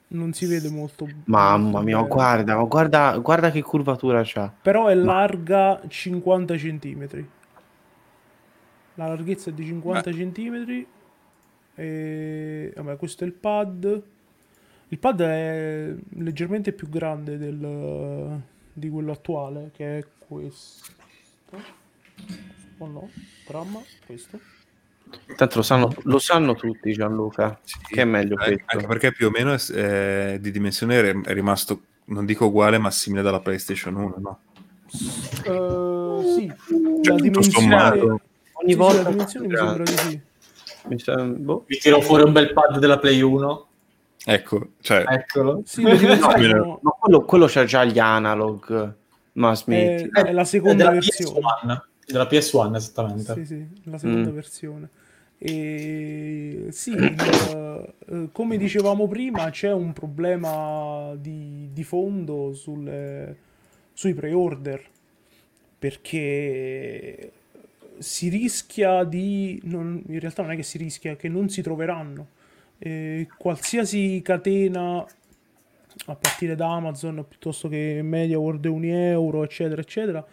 non si vede molto. Mamma mia, guarda, guarda, guarda che curvatura c'ha. Però è larga 50 cm. La larghezza è di 50 cm e, vabbè, questo è il pad. Il pad è leggermente più grande del, di quello attuale, che è questo. O no? Tramma, questo. Tanto lo sanno, lo sanno tutti Gianluca, sì, che è meglio anche, questo. Anche perché più o meno è, di dimensione è rimasto, non dico uguale, ma simile dalla PlayStation 1, no? Uh, sì, cioè, la dimensione... Ogni sì, volta la dimensione mi sembra di sì. Mi, sembra, boh. Mi tiro fuori un bel pad della Play 1. Ecco, cioè... Eccolo. Sì, no, no, no, quello, quello c'ha già gli analog. Ma smetti. È, è la seconda è versione. PS1, della PS1, esattamente. Sì, sì, la seconda mm. versione. E sì, il, eh, come dicevamo prima, c'è un problema di, di fondo sulle, sui pre-order perché si rischia di... Non, in realtà non è che si rischia, che non si troveranno. Eh, qualsiasi catena, a partire da Amazon piuttosto che MediaWorld e Euro, eccetera, eccetera,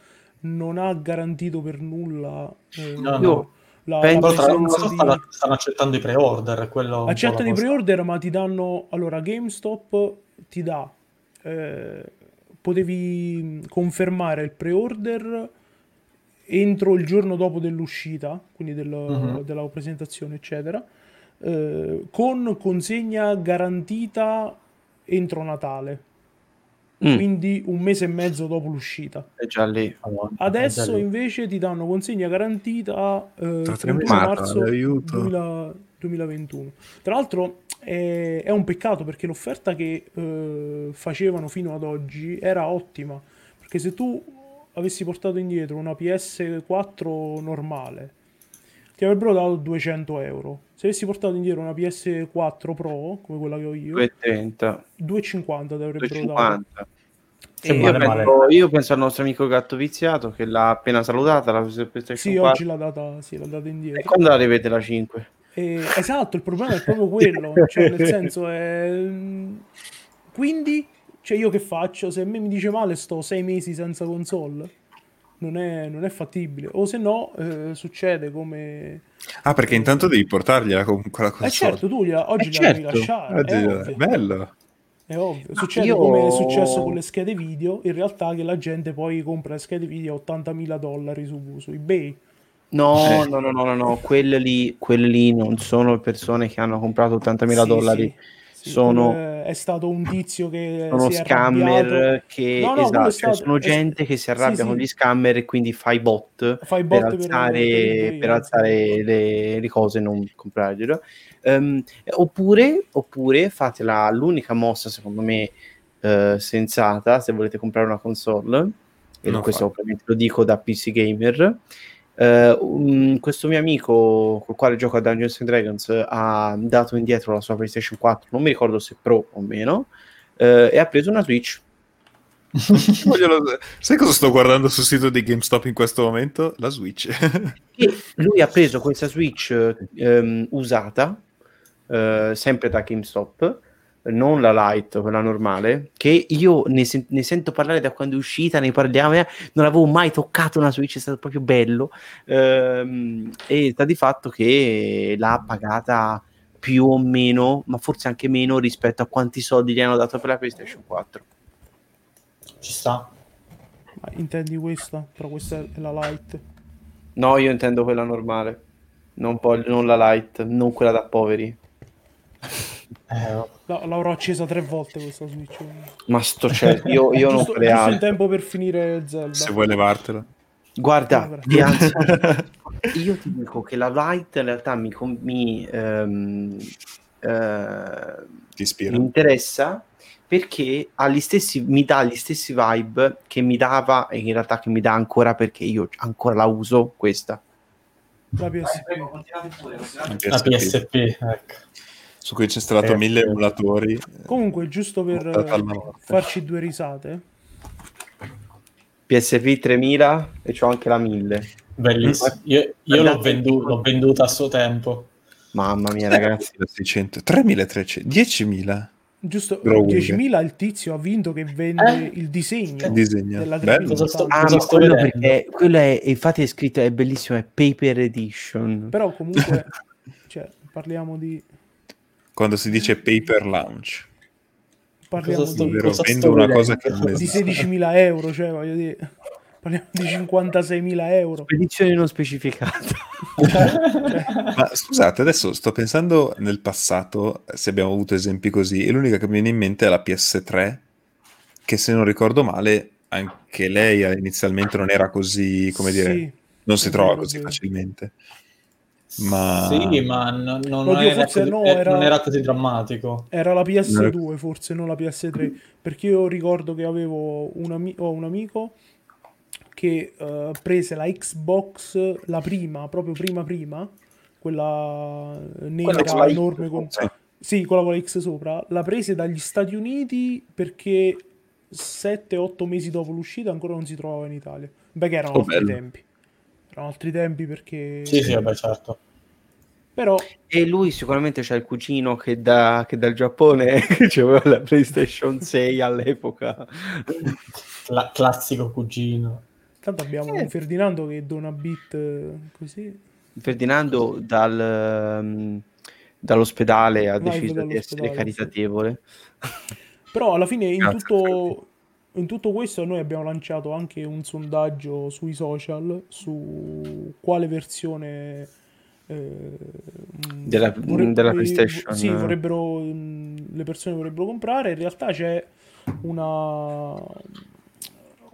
non ha garantito per nulla... Eh, no, no. La, Penso, la di... stanno, stanno, accettando i pre-order. Quello accettano i pre-order, ma ti danno. Allora, GameStop ti dà. Eh, potevi confermare il pre-order entro il giorno dopo dell'uscita, quindi del, uh-huh. della presentazione, eccetera, eh, con consegna garantita entro Natale. Mm. Quindi un mese e mezzo dopo l'uscita. È già lì. Adesso già lì. invece ti danno consegna garantita eh, 31 marzo 2000, 2021. Tra l'altro è, è, un peccato perché l'offerta che eh, facevano fino ad oggi era ottima. Perché se tu avessi portato indietro una PS4 normale, ti avrebbero dato 200 euro. Se avessi portato indietro una PS4 Pro, come quella che ho io, 230. 250 ti avrebbero 250. dato. E io, penso, io, penso, al nostro amico gatto viziato che l'ha appena salutata la PlayStation sì, 4. oggi l'ha data, sì, l'ha data indietro. E quando la rivede la 5? E, esatto, il problema è proprio quello, cioè nel senso è... Quindi, cioè io che faccio? Se a me mi dice male sto sei mesi senza console, non è, non è fattibile. O se no, eh, succede come... Ah, perché intanto devi portargliela comunque la console. Eh certo, tu gliela, oggi eh la certo. devi lasciare. Oggi, è, è bello. È ovvio. Succede io... come è successo con le schede video, in realtà che la gente poi compra le schede video a 80.000 dollari su, su eBay. No, eh. no, no, no, no, no, quelle lì, quelle lì non sono persone che hanno comprato 80.000 sì, dollari. Sì, sì, sono, è stato un tizio che sono si scammer che no, no, esatto, stato, sono gente è... che si arrabbia con gli scammer e quindi fai bot, fai bot per alzare, per, per alzare le, le, cose e non comprarglielo. Um, oppure, oppure fatela l'unica mossa secondo me uh, sensata se volete comprare una console e no, questo ovviamente lo dico da PC Gamer Uh, um, questo mio amico col quale gioco a Dungeons and Dragons ha dato indietro la sua PlayStation 4, non mi ricordo se Pro o meno, uh, e ha preso una Switch. Sai cosa sto guardando sul sito di GameStop in questo momento? La Switch. lui ha preso questa Switch um, usata, uh, sempre da GameStop, non la light, quella normale, che io ne, sen- ne, sento parlare da quando è uscita, ne parliamo, eh, non avevo mai toccato una Switch, è stato proprio bello, ehm, e sta di fatto che l'ha pagata più o meno, ma forse anche meno rispetto a quanti soldi gli hanno dato per la PlayStation 4. Ci sta. Ma intendi questa? Però questa è la light. No, io intendo quella normale, non, po- non la light, non quella da poveri. Eh, l'avrò accesa tre volte questa Switch. Ma sto certo, io, io non farei altro. il tempo per finire Zelda. Se vuoi levartela. Guarda, anzi, io ti dico che la Light in realtà mi, mi, um, uh, ti ispira. mi interessa perché ha gli stessi, mi dà gli stessi vibe che mi dava e in realtà che mi dà ancora perché io ancora la uso questa. La PSP. La PSP, ecco su cui c'è installato eh, mille emulatori. Comunque, giusto per farci due risate. PSP 3000 e c'ho anche la 1000. Bellissimo. Io, io l'ho, vendu- l'ho, venduta a suo tempo. Mamma mia, ragazzi. 600, 3300, 10.000. Giusto, Grow 10.000 il tizio ha vinto che vende eh? il disegno, il disegno. della cosa sto, ah, cosa sto quello, perché, quello è, infatti è scritto, è bellissimo, è Paper Edition. Però comunque, cioè, parliamo di quando si dice paper launch. Parliamo sto, di, vendo una cosa che non di 16.000 euro, cioè voglio dire, parliamo di 56.000 euro. Spedizione non specificata. Ma scusate, adesso sto pensando nel passato, se abbiamo avuto esempi così, e l'unica che mi viene in mente è la PS3, che se non ricordo male, anche lei inizialmente non era così, come dire, sì, non si trova così facilmente. Ma... Sì, ma non, non, Oddio, era, così, no, eh, era, non era così drammatico. Era la PS2 forse, non la PS3. Perché io ricordo che avevo un, ami- ho un amico che uh, prese la Xbox, la prima, proprio prima prima, quella nera quella enorme con... Sì. sì, quella con la X sopra. La prese dagli Stati Uniti perché 7-8 mesi dopo l'uscita ancora non si trovava in Italia. Beh, che erano oh, altri bello. tempi. Erano altri tempi perché... Sì, sì, vabbè, certo. Però... E lui sicuramente c'è il cugino che, da, che dal Giappone aveva la PlayStation 6 all'epoca. La, classico cugino. Tanto abbiamo eh. un Ferdinando che dona bit così. Ferdinando dal, um, dall'ospedale ha Live deciso di essere caritatevole. Sì. Però alla fine in tutto, in tutto questo noi abbiamo lanciato anche un sondaggio sui social su quale versione eh, della, vorreb- della, PlayStation sì, vorrebbero, le persone vorrebbero comprare. In realtà c'è una,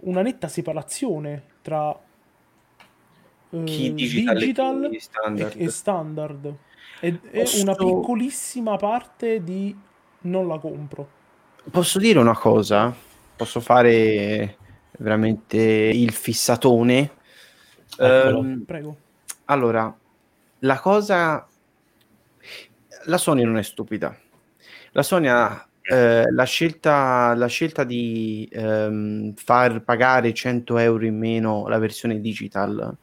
una netta separazione tra eh, digital, digital e standard. E, e standard. Ed è Posso... una piccolissima parte di non la compro. Posso dire una cosa? Posso fare veramente il fissatone. Um, Prego. Allora, la cosa... La Sony non è stupida. La Sony ha eh, la, scelta, la, scelta, di ehm, far pagare 100 euro in meno la versione digital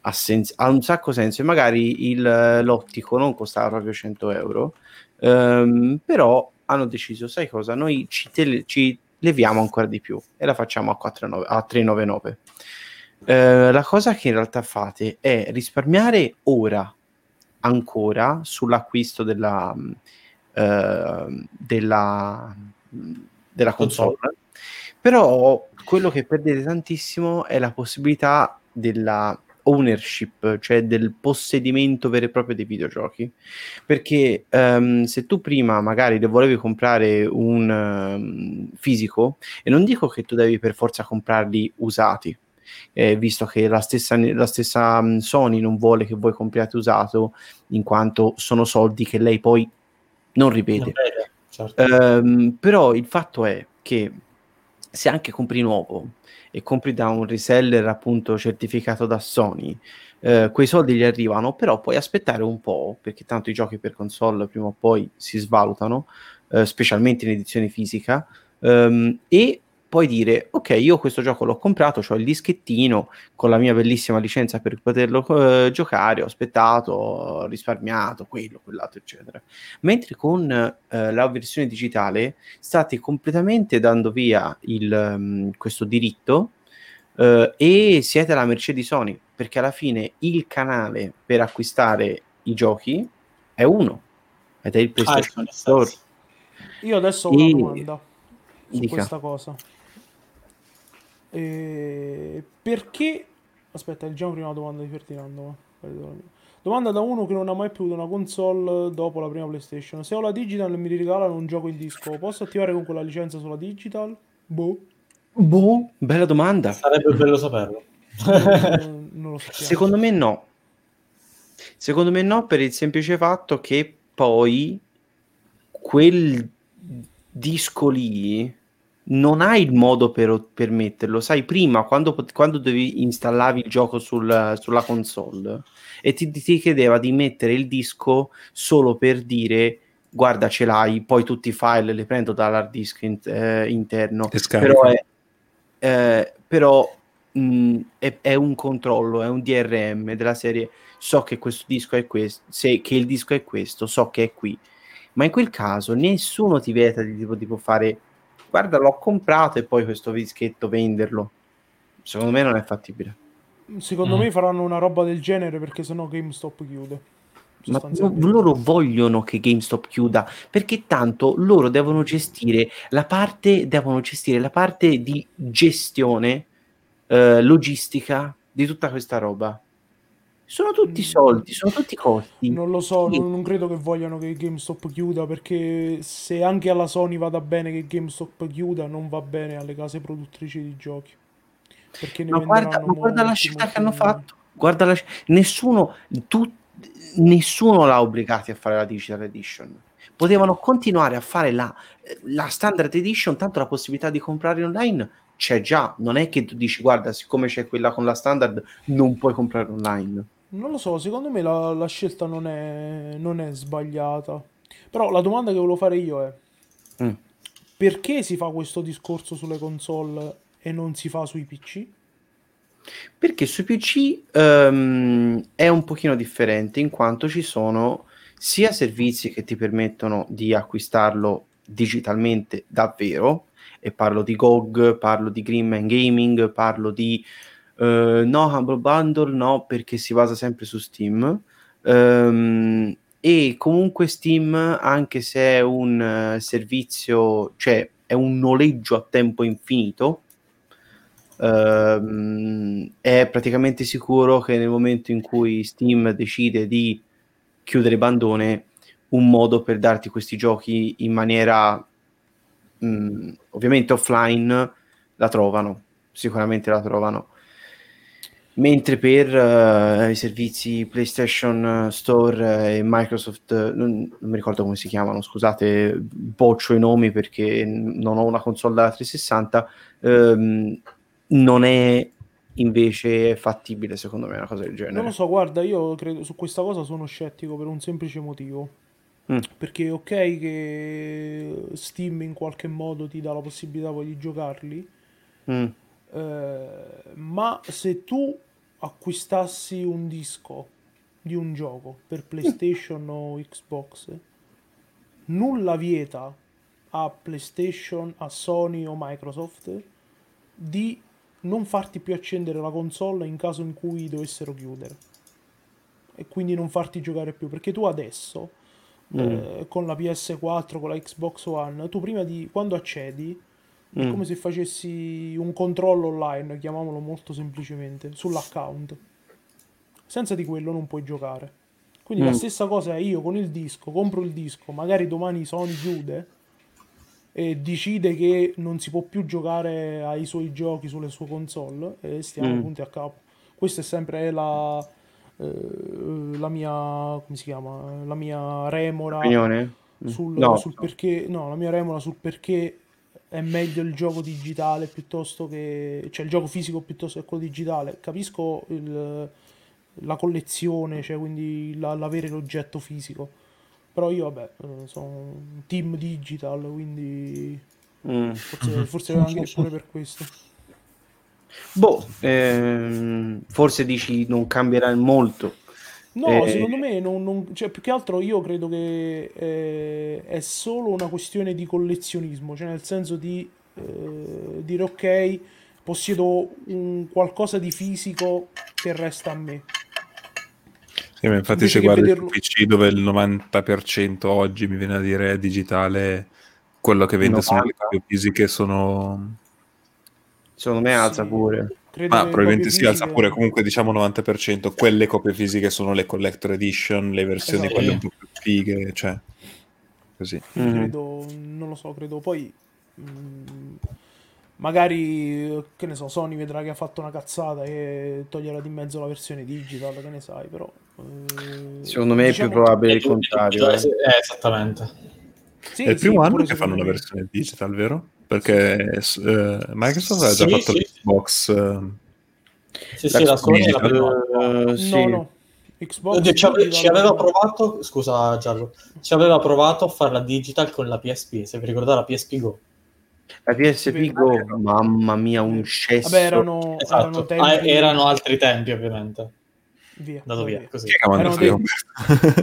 ha, sens- ha un sacco senso e magari il, l'ottico non costava proprio 100 euro ehm, però hanno deciso sai cosa noi ci, tele- ci, leviamo ancora di più e la facciamo a, 4, a 399 eh, la cosa che in realtà fate è risparmiare ora ancora sull'acquisto della Ehm, della, della console. console. Però quello che perdete tantissimo è la possibilità della ownership, cioè del possedimento vero e proprio dei videogiochi. Perché um, se tu prima magari volevi comprare un um, fisico, e non dico che tu devi per forza comprarli usati, eh, visto che la stessa, la stessa Sony non vuole che voi compriate usato, in quanto sono soldi che lei poi non ripete. certo. um, però il fatto è che se anche compri nuovo e compri da un reseller appunto certificato da Sony, eh, quei soldi gli arrivano, però puoi aspettare un po', perché tanto i giochi per console prima o poi si svalutano, eh, specialmente in edizione fisica, um, e puoi dire ok io questo gioco l'ho comprato ho il dischettino con la mia bellissima licenza per poterlo eh, giocare ho aspettato ho risparmiato quello quell'altro eccetera. Mentre con eh, la versione digitale state completamente dando via il, um, questo diritto uh, e siete alla mercé di Sony perché alla fine il canale per acquistare i giochi è uno ed è il ah, PlayStation ah, Store. Io adesso ho una domanda su Dica. questa cosa e perché... Aspetta, leggiamo prima la domanda di Ferdinando. Domanda da uno che non ha mai più avuto una console dopo la prima PlayStation. Se ho la digital e mi regalano un gioco in disco, posso attivare con quella licenza sulla digital? Boh. Boh, bella domanda. Sarebbe bello saperlo. non, non lo Secondo me no. Secondo me no, per il semplice fatto che poi quel disco lì non hai il modo per, per metterlo. Sai, prima quando, quando devi installavi il gioco sul, sulla console e ti, ti, chiedeva di mettere il disco solo per dire guarda ce l'hai, poi tutti i file li prendo dall'hard disk in, eh, interno. Però, è, eh, però mh, è, è, un controllo, è un DRM della serie so che questo disco è questo, se, che il disco è questo, so che è qui. Ma in quel caso nessuno ti vieta di tipo, tipo fare guarda l'ho comprato e poi questo dischetto venderlo. Secondo me non è fattibile. Secondo mm. me faranno una roba del genere perché sennò GameStop chiude. Ma loro vogliono che GameStop chiuda perché tanto loro devono gestire la parte, devono gestire la parte di gestione eh, logistica di tutta questa roba. Sono tutti mm. soldi, sono tutti costi. Non lo so, sì. non, non, credo che vogliano che GameStop chiuda perché se anche alla Sony vada bene che GameStop chiuda, non va bene alle case produttrici di giochi. Perché ne ma guarda, ma guarda la scelta che hanno fatto. Guarda la, nessuno, tu, nessuno l'ha obbligati a fare la Digital Edition. Potevano continuare a fare la, la Standard Edition, tanto la possibilità di comprare online c'è già. Non è che tu dici, guarda, siccome c'è quella con la Standard, non puoi comprare online. Non lo so, secondo me la, la scelta non è, non è, sbagliata. Però la domanda che volevo fare io è: mm. perché si fa questo discorso sulle console e non si fa sui PC? Perché sui PC um, ehm, è un pochino differente in quanto ci sono sia servizi che ti permettono di acquistarlo digitalmente davvero, e parlo di GOG, parlo di Greenman Gaming, parlo di Uh, no, Humble Bundle no, perché si basa sempre su Steam. Um, e comunque Steam, anche se è un uh, servizio, cioè è un noleggio a tempo infinito, um, è praticamente sicuro che nel momento in cui Steam decide di chiudere bandone, un modo per darti questi giochi in maniera mh, mm, ovviamente offline la trovano, sicuramente la trovano mentre per uh, i servizi PlayStation Store e Microsoft, non, non, mi ricordo come si chiamano, scusate, boccio i nomi perché non ho una console da 360, um, non è invece fattibile secondo me una cosa del genere. Non lo so, guarda, io credo su questa cosa sono scettico per un semplice motivo. Mm. Perché ok che Steam in qualche modo ti dà la possibilità poi di giocarli, mm. Eh, ma se tu acquistassi un disco di un gioco per PlayStation o Xbox, nulla vieta a PlayStation, a Sony o Microsoft di non farti più accendere la console in caso in cui dovessero chiudere e quindi non farti giocare più perché tu adesso mm. eh, con la PS4 con la Xbox One tu prima di quando accedi mm. è come se facessi un controllo online chiamiamolo molto semplicemente sull'account senza di quello non puoi giocare. Quindi mm. la stessa cosa è io con il disco, compro il disco, magari domani Sony chiude e decide che non si può più giocare ai suoi giochi sulle sue console e stiamo mm. punti a capo. Questa è sempre la, eh, la mia come si chiama? La mia remora Opinione? Mm. sul, no. sul perché no, la mia remora sul perché è meglio il gioco digitale piuttosto che cioè il gioco fisico piuttosto che quello digitale. Capisco il la collezione, cioè quindi la, l'avere l'oggetto fisico. Però io, vabbè, eh, sono un team digital, quindi mm. forse, forse anche pure per questo. Boh, ehm, forse dici non cambierà molto. No, eh, secondo me non, non, cioè, più che altro io credo che eh, è solo una questione di collezionismo, cioè nel senso di eh, dire ok, possiedo un qualcosa di fisico che resta a me. Sì, ma infatti se guardi vederlo... PC dove il 90% oggi mi viene a dire è digitale, quello che vende 90. sono le copie fisiche sono... Secondo me alza sì. pure. Credo ma probabilmente si alza pure, comunque diciamo 90%, quelle copie fisiche sono le collector edition, le versioni esatto. quelle un po' più fighe, cioè così. Mm-hmm. Credo, non lo so, credo poi mh, mm, magari che ne so, Sony vedrà che ha fatto una cazzata e toglierà di mezzo la versione digital, che ne sai, però eh, Secondo me diciamo è più probabile il contrario. Eh. Eh, esattamente. Sì, è il primo sì, anno che fanno una versione digital, vero? Perché eh, Microsoft ha già sì, fatto sì. l'Xbox. Eh, sì, sì, la Sony la uh, No, no. Xbox ci, ave- ci aveva provato, scusa Giallo, ci aveva provato a farla digital con la PSP, se vi ricordate la PSP Go. La PSP Go, mamma mia, un cesso. Vabbè, erano, esatto. erano, tempi... ah, erano altri tempi, ovviamente via. Andato via, così. Erano dei...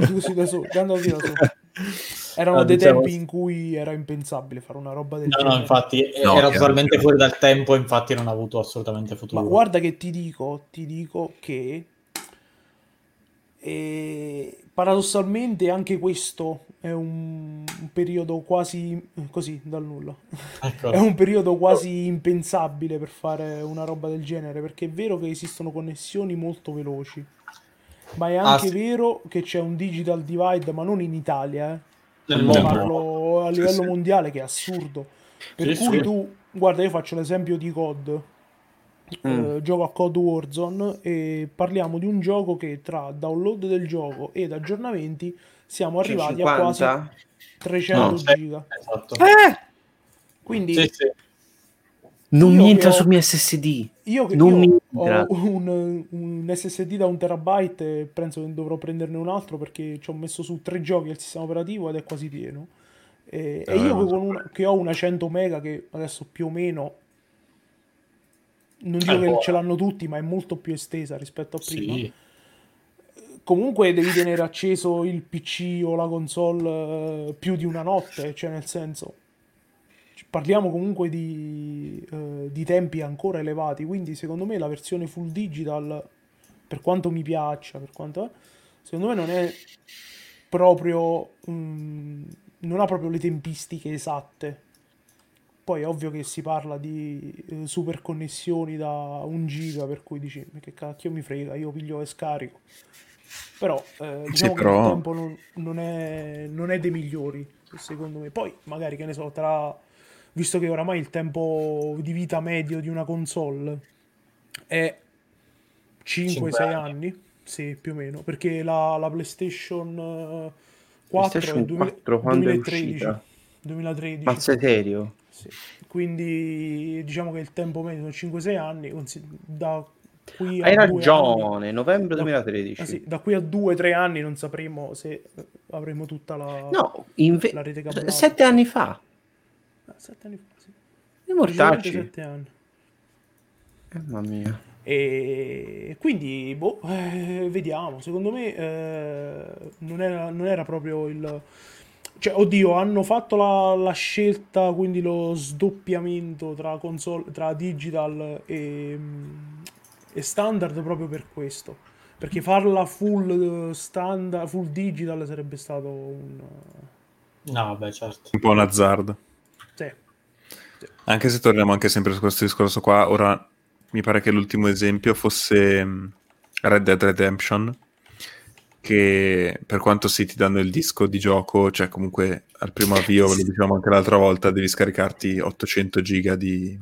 Scusi, da su, via da su. Erano no, dei diciamo... tempi in cui era impensabile fare una roba del no, genere. No, infatti no, era totalmente fuori dal tempo, infatti non ha avuto assolutamente futuro. Ma guarda che ti dico, ti dico che e paradossalmente anche questo è un, un periodo quasi così dal nulla. Ecco. è un periodo quasi impensabile per fare una roba del genere perché è vero che esistono connessioni molto veloci ma è anche ah, sì. vero che c'è un digital divide, ma non in Italia, eh. Nel mondo. parlo a livello sì, mondiale, che è assurdo. Per sì, cui tu, guarda, io faccio l'esempio di COD. Mm. Eh, gioco a COD Warzone e parliamo di un gioco che tra download del gioco ed aggiornamenti siamo arrivati 50? a quasi 300 no, giga. Esatto. Eh! Quindi sì, sì. Non mi entra ho, sul mio SSD. Io, che non io ho un, un, SSD da un terabyte e penso che dovrò prenderne un altro perché ci ho messo su tre giochi al sistema operativo ed è quasi pieno. E, eh, e io che, una, che, ho una 100 mega che adesso più o meno non dico che ce l'hanno tutti, ma è molto più estesa rispetto a prima. Sì. Comunque devi tenere acceso il PC o la console eh, più di una notte, cioè nel senso parliamo comunque di, eh, di, tempi ancora elevati, quindi secondo me la versione full digital, per quanto mi piaccia, per quanto è, secondo me non è proprio, mh, non ha proprio le tempistiche esatte. Poi è ovvio che si parla di eh, super connessioni da un giga, per cui dici, che cacchio mi frega, io piglio e scarico. Però eh, diciamo sì, però... che il tempo non, non, è, non è dei migliori, secondo me. Poi magari, che ne so, tra visto che oramai il tempo di vita medio di una console è 5-6 anni. anni. sì, più o meno, perché la, la PlayStation 4 eh, PlayStation è 2000, 4, 2013. 2013. Ma sei serio? Sì. Quindi diciamo che il tempo medio sono 5-6 anni, da qui Hai ragione, anni, novembre 2013. Da, eh sì, da qui a 2-3 anni non sapremo se avremo tutta la, no, inve- la rete cablata. Sette anni fa. Ah, sette anni fa, sì. I mortacci. Sette anni. Mamma mia. E quindi, boh, eh, vediamo. Secondo me eh, non, era, non, era, proprio il. Cioè, oddio, hanno fatto la, la, scelta, quindi lo sdoppiamento tra, console, tra digital e, e standard proprio per questo. Perché farla full standard, full digital sarebbe stato un. No, beh, certo. Un po' un azzardo. Anche se torniamo anche sempre su questo discorso qua, ora mi pare che l'ultimo esempio fosse mm, Red Dead Redemption, che per quanto sì ti danno il disco di gioco, cioè comunque al primo avvio, lo dicevamo anche l'altra volta, devi scaricarti 800 giga di...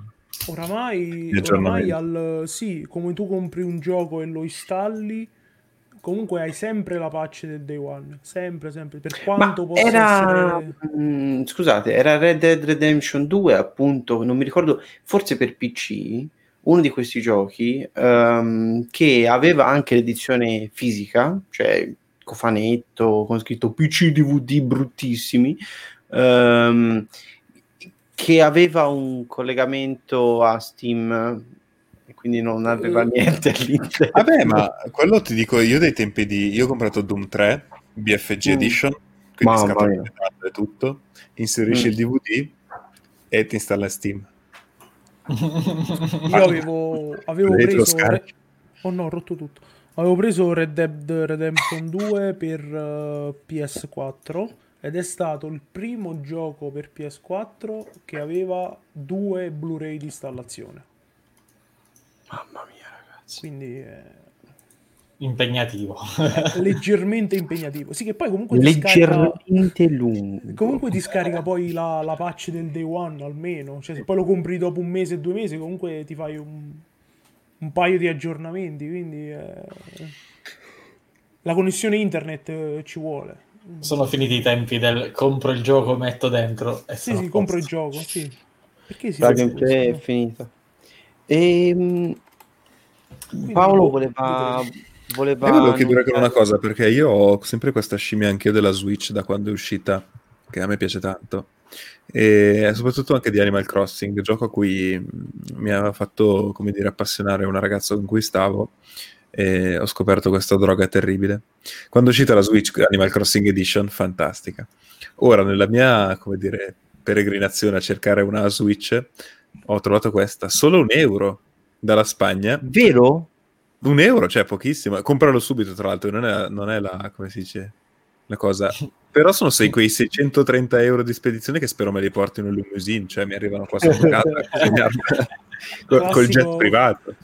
Oramai, oramai al, sì, come tu compri un gioco e lo installi, comunque hai sempre la patch del day one, sempre, sempre, per quanto Ma possa era... essere... Mm, scusate, era Red Dead Redemption 2 appunto, non mi ricordo, forse per PC, uno di questi giochi um, che aveva anche l'edizione fisica, cioè cofanetto con scritto PC DVD bruttissimi, um, che aveva un collegamento a Steam quindi non aveva mm. niente all'interno. Vabbè, ma quello ti dico io dei tempi di... Io ho comprato Doom 3, BFG mm. Edition, quindi scatola e tutto, inserisci mm. il DVD e ti installa Steam. Io avevo, avevo preso... Re... Oh no, ho rotto tutto. Avevo preso Red Dead Redemption 2 per uh, eh, PS4 ed è stato il primo gioco per PS4 che aveva due Blu-ray di installazione. Mamma mia, ragazzi. Quindi eh, impegnativo. leggermente impegnativo. Sì, che poi comunque leggermente scarica, lungo. Comunque ti scarica poi la, la, patch del day one almeno. Cioè, se poi lo compri dopo un mese, due mesi, comunque ti fai un, un paio di aggiornamenti. Quindi eh, la connessione internet eh, ci vuole. Sono finiti i tempi del compro il gioco, metto dentro. E sì, sì, compro il gioco. Sì. Perché si è finita. E, ehm, Paolo boh, voleva voleva... Io volevo chiedere anche una cosa, perché io ho sempre questa scimmia anche io della Switch da quando è uscita, che a me piace tanto, e soprattutto anche di Animal Crossing, gioco a cui mi aveva fatto, come dire, appassionare una ragazza con cui stavo, e ho scoperto questa droga terribile. Quando è uscita la Switch Animal Crossing Edition, fantastica. Ora, nella mia, come dire, peregrinazione a cercare una Switch, ho trovato questa, solo un euro dalla Spagna. Vero? Un euro, cioè pochissimo. Compralo subito, tra l'altro, non è, non è la, come si dice, la cosa. Però sono sei, quei 630 euro di spedizione che spero me li portino in limousine, cioè mi arrivano qua sotto casa col, col jet privato.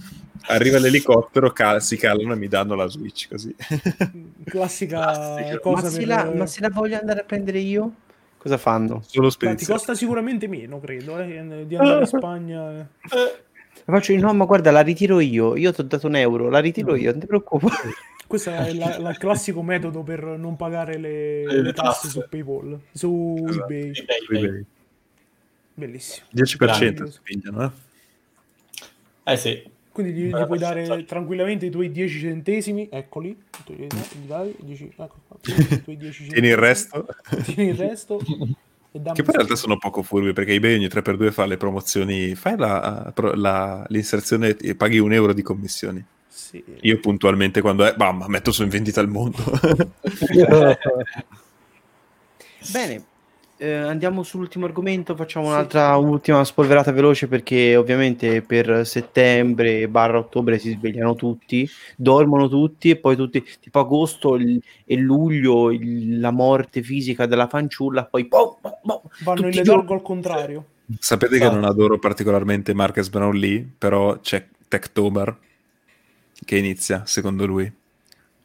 Arriva l'elicottero, cal- si calano e mi danno la Switch così. Classica cosa ma, se la, ma se la voglio andare a prendere io? Cosa fanno? Solo spedizione. Ti costa sicuramente meno, credo, eh, di andare in Spagna. Eh. Faccio no, ma guarda, la ritiro io. Io ti ho dato un euro, la ritiro io, non ti preoccupare. Questo è la, la, il classico metodo per non pagare le, le tasse su PayPal, su esatto. eBay. eBay. Bellissimo. 10% spigliano, eh? Eh sì. Quindi gli, gli puoi dare tranquillamente i tuoi 10 centesimi, eccoli. Gli dai, 10, ecco, i tuoi 10 centesimi. Tieni il resto. Tieni il resto. Che poi in realtà sono poco furbi perché eBay ogni 3x2 fa le promozioni, fai la, la, l'inserzione e paghi un euro di commissioni. Sì. Io puntualmente quando è, bam, metto su in vendita al mondo. Bene, eh, andiamo sull'ultimo argomento, facciamo un'altra sì. ultima spolverata veloce perché ovviamente per settembre barra ottobre si svegliano tutti, dormono tutti e poi tutti, tipo agosto il, e luglio il, la morte fisica della fanciulla, poi boh, boh, boh, vanno in letargo al contrario. Sapete che non adoro particolarmente Marcus Brownlee, però c'è Techtober che inizia secondo lui,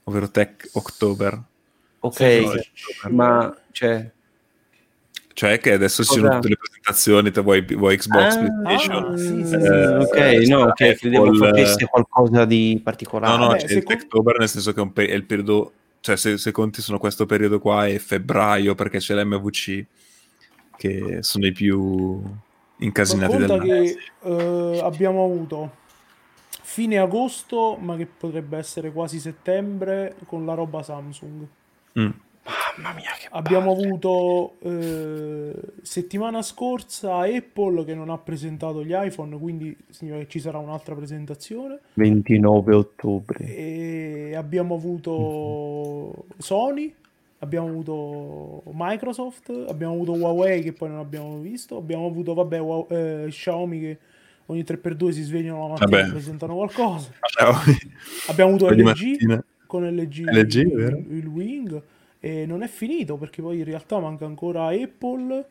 ovvero Tech October. Ok, ma cioè cioè che adesso ci sono tutte le presentazioni, te vuoi, vuoi Xbox, ah, PlayStation. Ah, sì, sì, eh, ok, eh, no, ok, credevo facesse qualcosa di particolare. No, no, Vabbè, c'è il Techtober nel senso che è, pe- è, il periodo, cioè se, se conti sono questo periodo qua è febbraio perché c'è l'MVC che sono i più incasinati del mondo. che uh, abbiamo avuto fine agosto, ma che potrebbe essere quasi settembre, con la roba Samsung. Mm. Mamma mia, che Abbiamo palle. avuto eh, settimana scorsa Apple che non ha presentato gli iPhone, quindi significa che ci sarà un'altra presentazione. 29 ottobre. E abbiamo avuto Sony, abbiamo avuto Microsoft, abbiamo avuto Huawei che poi non abbiamo visto, abbiamo avuto vabbè, Huawei, eh, Xiaomi che ogni 3x2 si svegliano la mattina e presentano qualcosa. abbiamo avuto LG con LG, LG il, il Wing e non è finito perché poi in realtà manca ancora Apple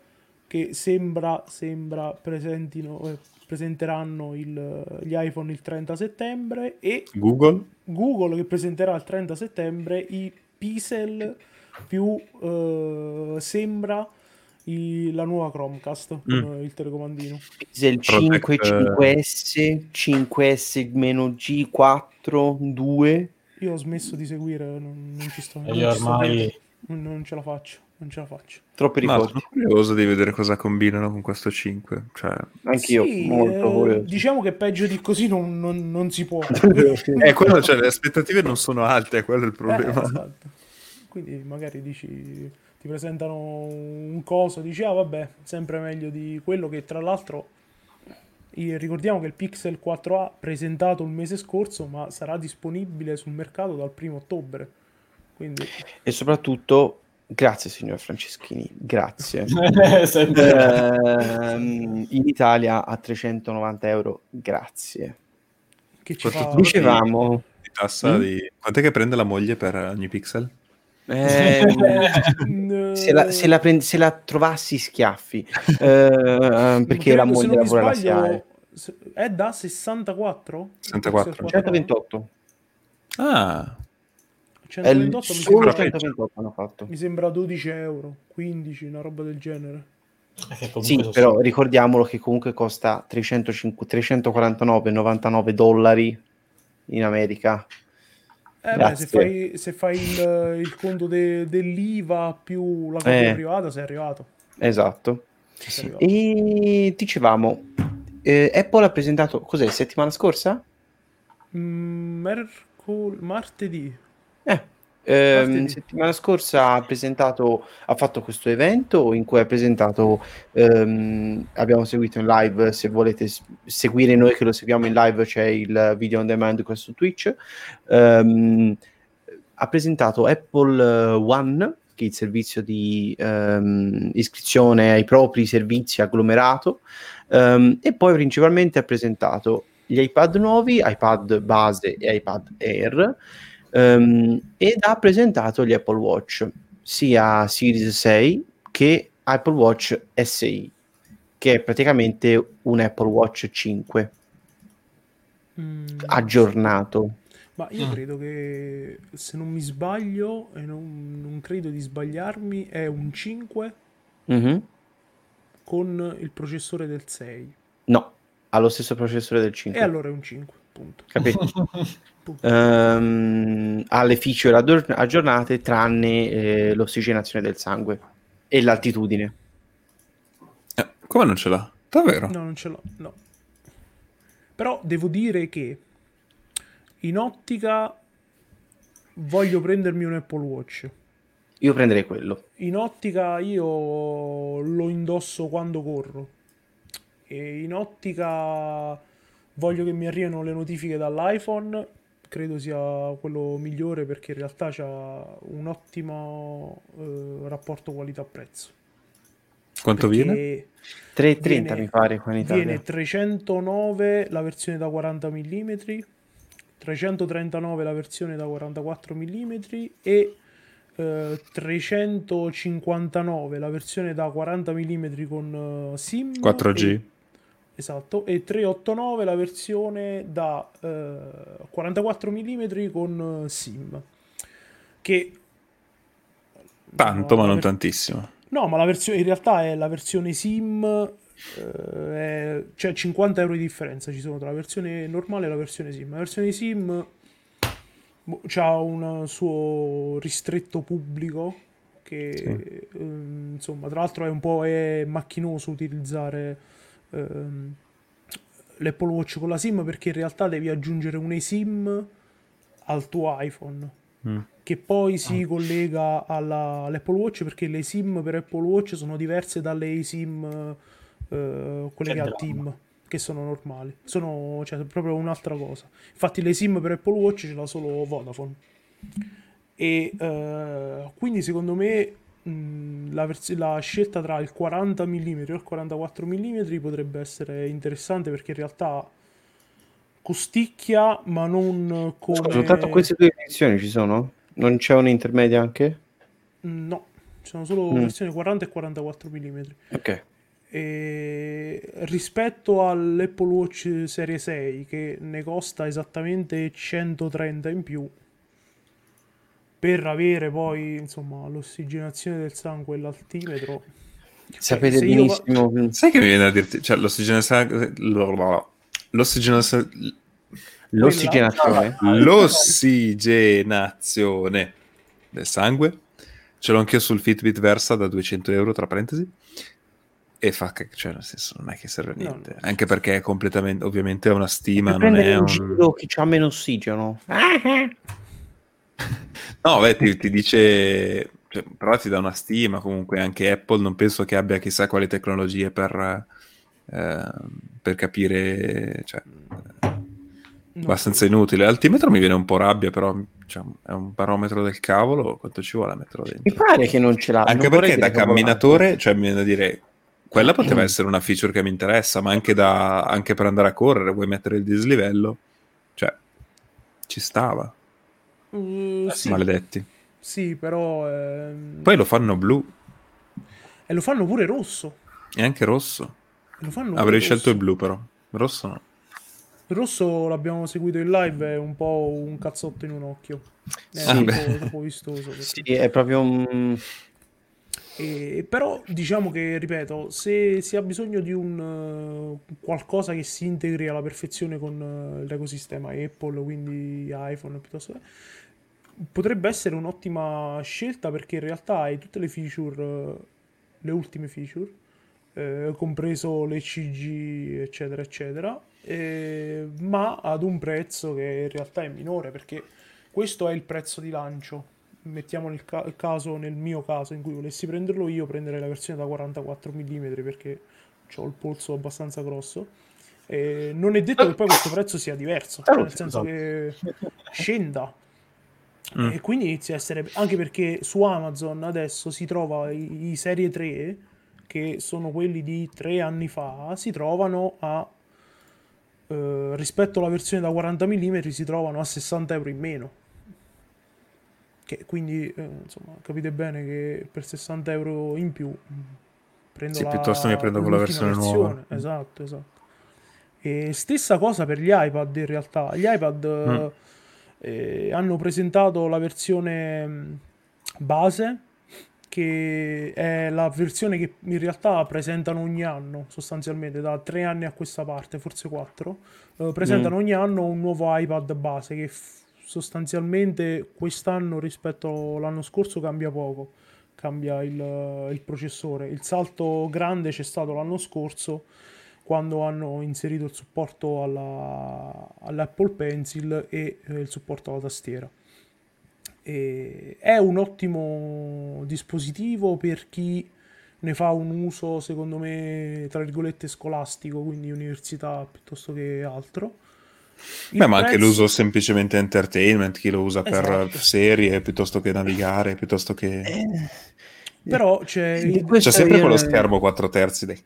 che sembra, sembra presentino, eh, presenteranno il, gli iPhone il 30 settembre e Google? Google che presenterà il 30 settembre i Pixel più eh, sembra i, la nuova Chromecast mm. con il telecomandino Pixel 5, 5S 5S-G 4 2 io ho smesso di seguire, non, non ci sto. E io ormai non, non, ce la faccio, non ce la faccio. Troppi ricordi. sono curioso di vedere cosa combinano con questo 5. Cioè... Anch'io, sì, molto eh, Diciamo che peggio di così non, non, non si può. eh, quello, cioè, le aspettative non sono alte, quello è il problema. Eh, esatto. Quindi magari dici ti presentano un coso, dici ah vabbè, sempre meglio di quello che tra l'altro ricordiamo che il Pixel 4a presentato il mese scorso, ma sarà disponibile sul mercato dal primo ottobre. Quindi... E soprattutto, grazie signor Franceschini, grazie. eh, in Italia a 390 euro, grazie. Che ci fa... Dicevamo... Di tassa mm? di... Quant'è che prende la moglie per ogni pixel? Eh, se, la, se, la prend- se, la, trovassi schiaffi. Eh, perché la moglie lavora alla SIAE è da 64? 64 128 ah. 128 mi sembra, 128 hanno fatto. mi sembra 12 euro 15 una roba del genere. Sì, però so. ricordiamolo che comunque costa 349,99 dollari in America eh beh, se fai, se fai il, il, conto de, dell'IVA più la copia eh. privata, sei arrivato. Esatto. Sei arrivato. E dicevamo, eh, Apple ha presentato, cos'è, settimana scorsa? Mm, mercol- martedì. Eh, eh, settimana scorsa ha presentato, ha fatto questo evento in cui ha presentato, ehm, abbiamo seguito in live, se volete seguire noi che lo seguiamo in live c'è il video on demand qua su Twitch, ehm, ha presentato Apple One, che è il servizio di ehm, iscrizione ai propri servizi agglomerato, ehm, e poi principalmente ha presentato gli iPad nuovi, iPad base e iPad Air, um, ed ha presentato gli Apple Watch, sia Series 6 che Apple Watch SI, che è praticamente un Apple Watch 5 mm. aggiornato. Ma io mm. credo che se non mi sbaglio, e non, non credo di sbagliarmi, è un 5 mm-hmm. con il processore del 6. No, ha lo stesso processore del 5. E allora è un 5, punto. Capito? um, ha le feature aggiornate tranne eh, l'ossigenazione del sangue e l'altitudine. Eh, come non ce l'ha? Davvero? No, non ce l'ho, no. Però devo dire che in ottica voglio prendermi un Apple Watch. Io prenderei quello. In ottica io lo indosso quando corro. E in ottica voglio che mi arrivino le notifiche dall'iPhone credo sia quello migliore perché in realtà c'ha un ottimo eh, rapporto qualità-prezzo. Quanto viene? 3,30 mi pare qua in Italia. Viene 309 la versione da 40 mm, 339 la versione da 44 mm e eh, 359 la versione da 40 mm con uh, SIM 4G. Esatto, e 389 la versione da eh, 44 mm con eh, SIM. Che tanto, no, ma non ver- tantissimo. No, ma la versione in realtà è la versione SIM eh, è, cioè 50 euro di differenza ci sono tra la versione normale e la versione SIM. La versione SIM boh, ha un suo ristretto pubblico che sì. ehm, insomma tra l'altro è un po' è macchinoso utilizzare ehm, l'Apple Watch con la SIM perché in realtà devi aggiungere un eSIM al tuo iPhone mm. che poi si ah. collega alla, all'Apple Watch perché le SIM per Apple Watch sono diverse dalle eSIM eh, quelle che ha Team che sono normali sono cioè, proprio un'altra cosa infatti le SIM per Apple Watch ce l'ha solo Vodafone e eh, quindi secondo me mh, la, vers- la, scelta tra il 40 mm e il 44 mm potrebbe essere interessante perché in realtà costicchia ma non come soltanto queste due edizioni ci sono? non c'è un'intermedia anche? no ci sono solo mm. versioni 40 e 44 mm ok e rispetto all'Apple Watch Serie 6 che ne costa esattamente 130 in più per avere poi insomma l'ossigenazione del sangue e l'altimetro sapete cioè, benissimo io... sai che mi viene a dirti cioè l'ossigenazione l'ossigenazione l'ossigenazione l'ossigenazione del sangue ce l'ho anch'io sul Fitbit Versa da 200 euro tra parentesi e fa che, cioè, nel senso, non è che serve a niente. No, no. Anche perché è completamente, ovviamente, è una stima. Non è un giro che ha meno ossigeno. no, beh, ti, ti dice, cioè, però ti dà una stima. Comunque, anche Apple non penso che abbia chissà quali tecnologie per, eh, per capire, cioè, no. abbastanza inutile. L'altimetro mi viene un po' rabbia, però diciamo, è un barometro del cavolo. Quanto ci vuole a metterlo dentro? Mi pare che non ce l'ha. Anche perché da camminatore, cioè, mi viene da dire quella poteva essere una feature che mi interessa, ma anche, da, anche per andare a correre, vuoi mettere il dislivello? Cioè, ci stava. Mm, sì. Maledetti. Sì, però... Ehm... Poi lo fanno blu. E lo fanno pure rosso. E anche rosso. Avrei rosso. scelto il blu però. Rosso no. Il rosso l'abbiamo seguito in live, è un po' un cazzotto in un occhio. È sì. un, po', un po' vistoso. Perché... Sì, è proprio un e, però diciamo che, ripeto, se si ha bisogno di un uh, qualcosa che si integri alla perfezione con uh, l'ecosistema Apple, quindi iPhone piuttosto che, potrebbe essere un'ottima scelta perché in realtà hai tutte le feature, uh, le ultime feature, eh, compreso l'ECG, eccetera, eccetera, eh, ma ad un prezzo che in realtà è minore perché questo è il prezzo di lancio mettiamo il, ca- il, caso, nel mio caso, in cui volessi prenderlo io, prenderei la versione da 44 mm perché ho il polso abbastanza grosso. E non è detto che poi questo prezzo sia diverso, cioè nel senso che scenda. Mm. E quindi inizia a essere anche perché su Amazon adesso si trova i, i serie 3 che sono quelli di tre anni fa, si trovano a eh, rispetto alla versione da 40 mm si trovano a 60 euro in meno che quindi, eh, insomma, capite bene che per 60 euro in più mm, prendo sì, la, piuttosto mi prendo con la versione, versione nuova. Esatto, esatto. E stessa cosa per gli iPad in realtà. Gli iPad mm. eh, hanno presentato la versione mm, base, che è la versione che in realtà presentano ogni anno, sostanzialmente da tre anni a questa parte, forse quattro. Eh, presentano mm. ogni anno un nuovo iPad base che f- sostanzialmente quest'anno rispetto all'anno scorso cambia poco, cambia il, il processore. Il salto grande c'è stato l'anno scorso quando hanno inserito il supporto alla, all'Apple Pencil e eh, il supporto alla tastiera. E è un ottimo dispositivo per chi ne fa un uso, secondo me, tra virgolette scolastico, quindi università piuttosto che altro Beh, ma anche l'uso semplicemente entertainment, chi lo usa esatto. per serie piuttosto che navigare, piuttosto che... Eh, però c'è... C'è sempre quello schermo 4 terzi dei...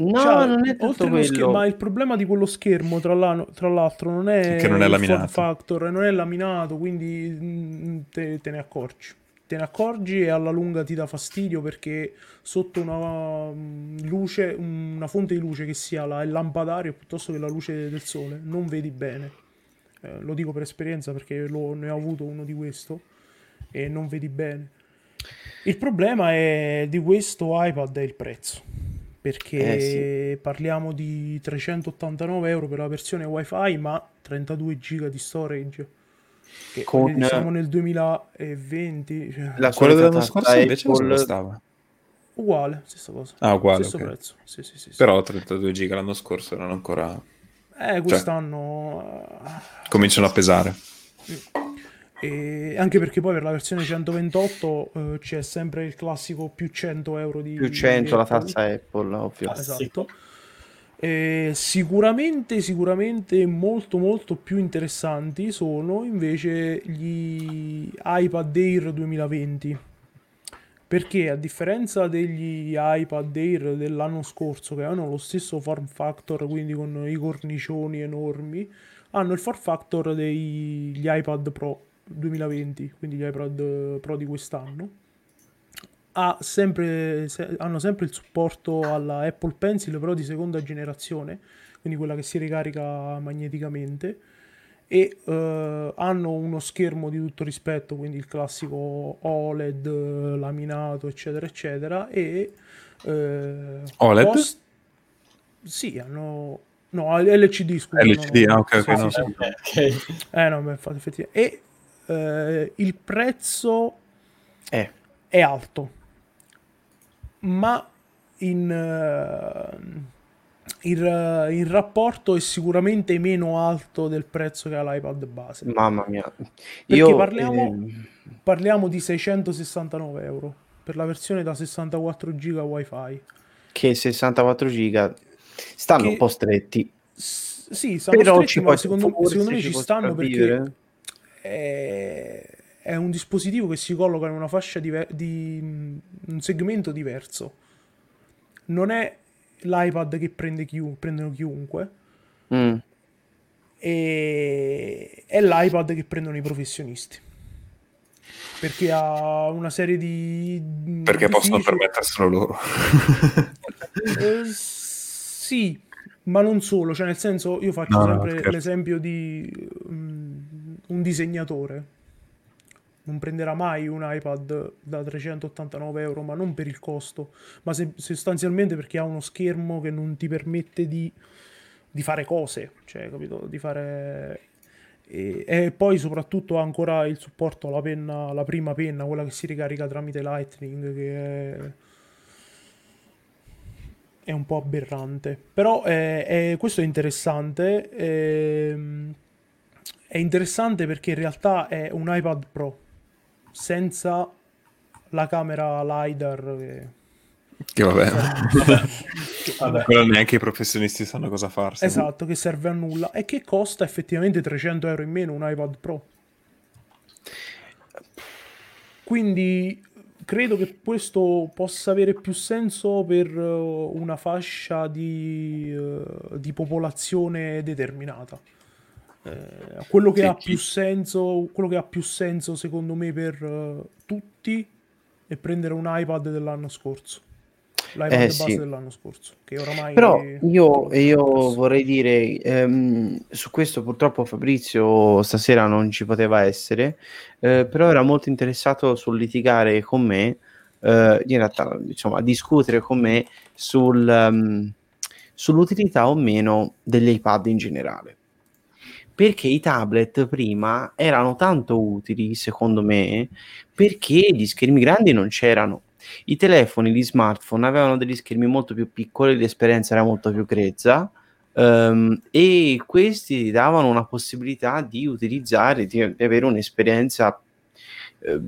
No, cioè, non è tutto quello. Schermo, ma il problema di quello schermo, tra, la, tra l'altro, non è, che non è laminato. factor, non è laminato, quindi mm, te, te ne accorgi te ne accorgi e alla lunga ti dà fastidio perché sotto una mm, luce, una fonte di luce che sia la, il lampadario piuttosto che la luce del sole, non vedi bene. Eh, lo dico per esperienza perché lo, ne ho avuto uno di questo e non vedi bene. Il problema è di questo iPad è il prezzo perché eh, sì. parliamo di 389 euro per la versione wifi ma 32 giga di storage Che con... siamo nel 2020. Cioè... La quello dell'anno scorso invece Apple... costava? Uguale, stessa cosa. Ah, uguale. Stesso okay. prezzo. Sì, sì, sì, Però 32 giga l'anno scorso erano ancora... Eh, cioè, quest'anno... Cioè, cominciano a pesare. E anche perché poi per la versione 128 eh, c'è sempre il classico più 100 euro di... Più 100 di la tazza Apple, ovvio. Esatto. E sicuramente, sicuramente molto molto più interessanti sono invece gli iPad Air 2020 perché a differenza degli iPad Air dell'anno scorso che hanno lo stesso form factor quindi con i cornicioni enormi hanno il form factor degli iPad Pro 2020 quindi gli iPad Pro di quest'anno ha sempre, se, hanno sempre il supporto alla Apple Pencil però di seconda generazione quindi quella che si ricarica magneticamente e uh, hanno uno schermo di tutto rispetto, quindi il classico OLED laminato, eccetera, eccetera. E uh, OLED? Post... Sì, hanno no, LCD, scusa. LCD, no, no. Ah, ok, ok. no, sì, okay. Eh no, infatti, effettivamente. E uh, il prezzo è. è alto, ma in il, eh, il, rapporto è sicuramente meno alto del prezzo che ha l'iPad base. Mamma mia. Perché Io, parliamo, eh... parliamo, di 669 euro per la versione da 64 giga wifi. Che 64 giga stanno che... un po' stretti. S- sì, stanno Però stretti, ma secondo, secondo me ci stanno perché è... è, un dispositivo che si colloca in una fascia di, di un segmento diverso. Non è l'iPad che prende chiun- prendono chiunque. Mm. e è l'iPad che prendono i professionisti. Perché ha una serie di perché possono permetterselo loro. Eh, sì ma non solo. Cioè nel senso io faccio no, sempre no, l'esempio di um, un disegnatore non prenderà mai un iPad da 389 euro, ma non per il costo, ma se, sostanzialmente perché ha uno schermo che non ti permette di, di fare cose, cioè, capito? Di fare... E, e, poi soprattutto ha ancora il supporto alla penna, la prima penna, quella che si ricarica tramite Lightning, che è, è un po' aberrante. Però è, è, questo è interessante. È, è interessante perché in realtà è un iPad Pro senza la camera LiDAR che, che vabbè, vabbè. quello neanche i professionisti sanno cosa farsi. Esatto, che serve a nulla e che costa effettivamente 300 euro in meno un iPad Pro. Quindi credo che questo possa avere più senso per eh, una fascia di, uh, di popolazione determinata. Eh, quello, che ha più senso, quello che ha più senso secondo me per uh, tutti è prendere un iPad dell'anno scorso. l'iPad eh, base sì. dell'anno scorso che oramai però io, io vorrei dire ehm, su questo purtroppo Fabrizio stasera non ci poteva essere eh, però era molto interessato sul litigare con me eh, in realtà insomma a discutere con me sul, um, sull'utilità o meno degli iPad in generale perché i tablet prima erano tanto utili, secondo me, perché gli schermi grandi non c'erano. I telefoni, gli smartphone avevano degli schermi molto più piccoli, l'esperienza era molto più grezza um, e questi davano una possibilità di utilizzare, di, avere un'esperienza, eh,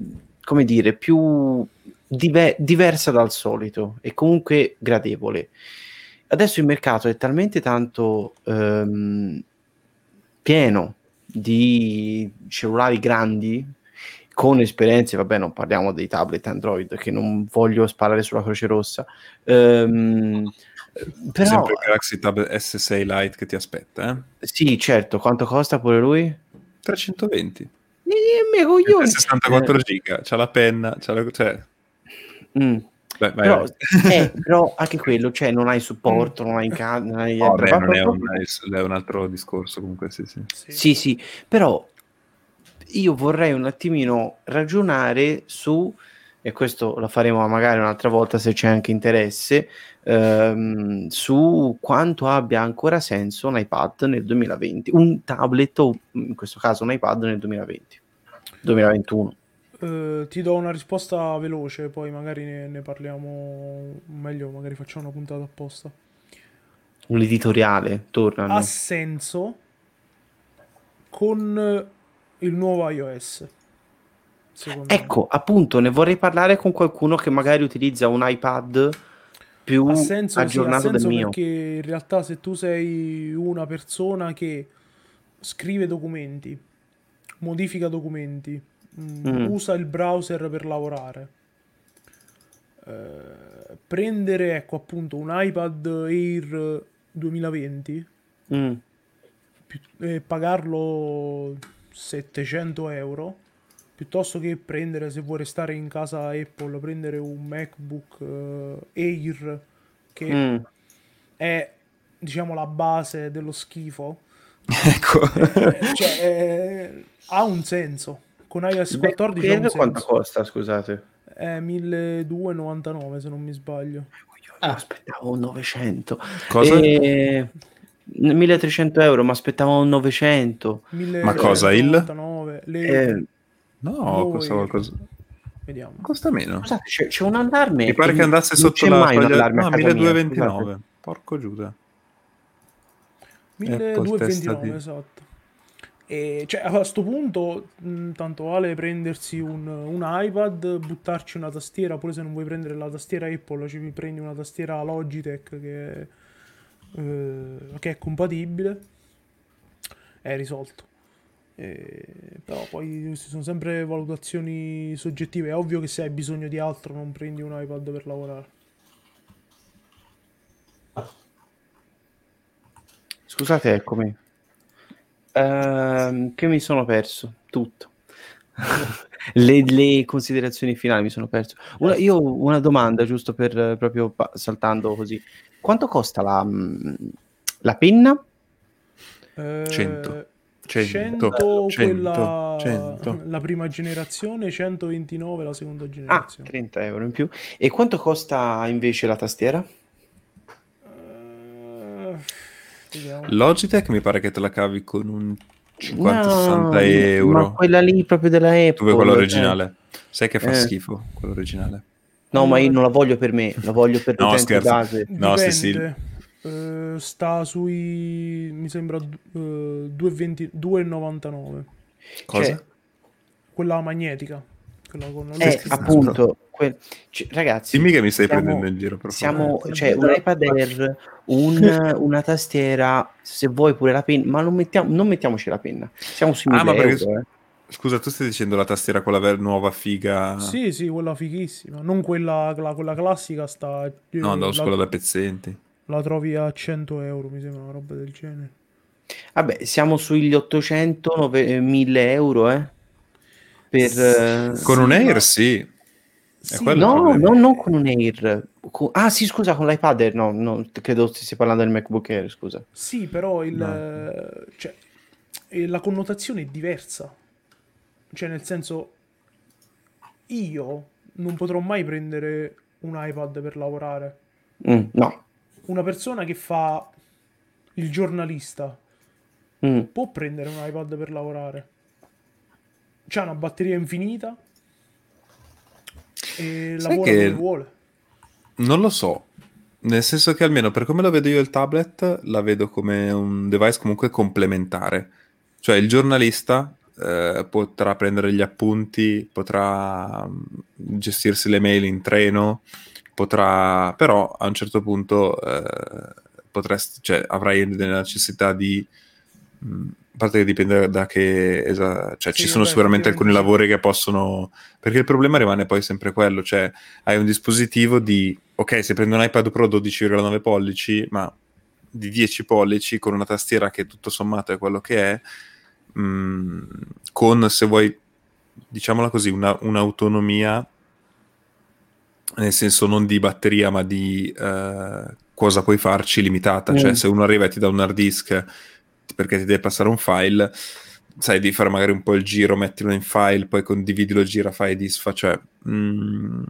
come dire, più diver- diversa dal solito e comunque gradevole. Adesso il mercato è talmente tanto um, pieno di cellulari grandi con esperienze, vabbè non parliamo dei tablet Android che non voglio sparare sulla Croce Rossa, ehm, però... Sempre Galaxy Tab S6 Lite che ti aspetta, eh? Sì, certo, quanto costa pure lui? 320. E, e, 64 eh. giga, c'ha la penna, c'ha la... Cioè... Mm. Beh, però, eh, però, anche quello, cioè non hai supporto, non hai... Ca- non, hai oh, beh, non è, un, è, un, altro discorso comunque, sì sì. sì. sì, sì. però io vorrei un attimino ragionare su e questo lo faremo magari un'altra volta se c'è anche interesse, ehm, su quanto abbia ancora senso un iPad nel 2020, un tablet o in questo caso un iPad nel 2020, 2021. Uh, ti do una risposta veloce, poi magari ne, ne, parliamo meglio, magari facciamo una puntata apposta. Un editoriale, tornano. Ha senso con il nuovo iOS. Ecco, me. appunto, ne vorrei parlare con qualcuno che magari utilizza un iPad più ha senso, aggiornato sì, ha del mio. Perché in realtà se tu sei una persona che scrive documenti, modifica documenti, mm. mm. usa il browser per lavorare, eh, prendere ecco appunto un iPad Air 2020 mm. e pagarlo 700 euro piuttosto che prendere, se vuoi restare in casa Apple, prendere un MacBook uh, Air che mm. è diciamo la base dello schifo. Ecco. Eh, cioè, eh, ha un senso. Con iOS 14 Beh, un quanto senso. costa, scusate? È 1299 se non mi sbaglio. Ah, aspettavo 900. Cosa? E... 1300 euro, ma aspettavo un 900. Ma cosa il? Le... Eh, No, costa qualcosa. Vediamo. Costa meno. Scusate, c'è, c'è un allarme. Mi pare che andasse sotto la soglia. No, 1229. Mia, Porco Giuda. 1229, di... esatto. E cioè, a questo punto, tanto vale prendersi un, un, iPad, buttarci una tastiera, oppure se non vuoi prendere la tastiera Apple, ci prendi una tastiera Logitech che, eh, che è compatibile. È risolto. Eh, però poi sono sempre valutazioni soggettive. È ovvio che se hai bisogno di altro non prendi un iPad per lavorare. Scusate, eccomi. Uh, che mi sono perso tutto. le, le, considerazioni finali mi sono perso. Una, io ho una domanda, giusto per proprio saltando così. Quanto costa la, la penna? 100. Eh, 100, 100, 100, 100, la prima generazione, 129 la seconda generazione. Ah, 30 euro in più. E quanto costa invece la tastiera? Uh, Logitech mi pare che te la cavi con un 50-60 no, euro. Ma quella lì proprio della Apple. Dove quello originale. Eh. Sai che fa eh. schifo quello originale. No, ma io non la voglio per me, la voglio per no, scherzo. base. No, sì, sì. Uh, sta sui mi sembra uh, 2,99 cosa? Cioè, quella magnetica quella con la eh, appunto que- cioè, ragazzi dimmi che mi stai siamo, prendendo in giro per siamo cioè un iPad Air un, una tastiera se vuoi pure la penna ma non, mettiamo, non mettiamoci la penna siamo sui ah, 1000 euro eh. Scusa, tu stai dicendo la tastiera quella ver- nuova figa? Sì, sì, quella fighissima. Non quella, la, quella classica sta... No, no, la... quella da pezzenti la trovi a 100 euro, mi sembra una roba del genere. Vabbè, siamo sugli 800, 1000 euro, eh? Per, eh, con un Air, sì. sì no, no, non con un Air. Con... Ah, sì, scusa, con l'iPad Air, no, no, credo stessi parlando del MacBook Air, scusa. Sì, però il, no. cioè, la connotazione è diversa. Cioè, nel senso, io non potrò mai prendere un iPad per lavorare. Mm, no una persona che fa il giornalista mm. può prendere un iPad per lavorare. C'ha una batteria infinita e Sai lavora che... vuole. Non lo so. Nel senso che almeno per come lo vedo io il tablet, la vedo come un device comunque complementare. Cioè il giornalista eh, potrà prendere gli appunti, potrà mm, gestirsi le mail in treno, potrà, però a un certo punto eh, potresti, cioè, avrai della necessità di... Mh, a parte che dipende da che esa, cioè sì, ci sono sicuramente alcuni lavori che possono perché il problema rimane poi sempre quello cioè hai un dispositivo di ok se prendi un iPad Pro 12,9 pollici ma di 10 pollici con una tastiera che tutto sommato è quello che è mh, con se vuoi diciamola così una, un'autonomia nel senso non di batteria ma di uh, cosa puoi farci limitata, cioè, mm. cioè se uno arriva e ti dà un hard disk perché ti deve passare un file, sai, di fare magari un po' il giro, mettilo in file, poi condividilo, gira, fai disfa, cioè... Mm,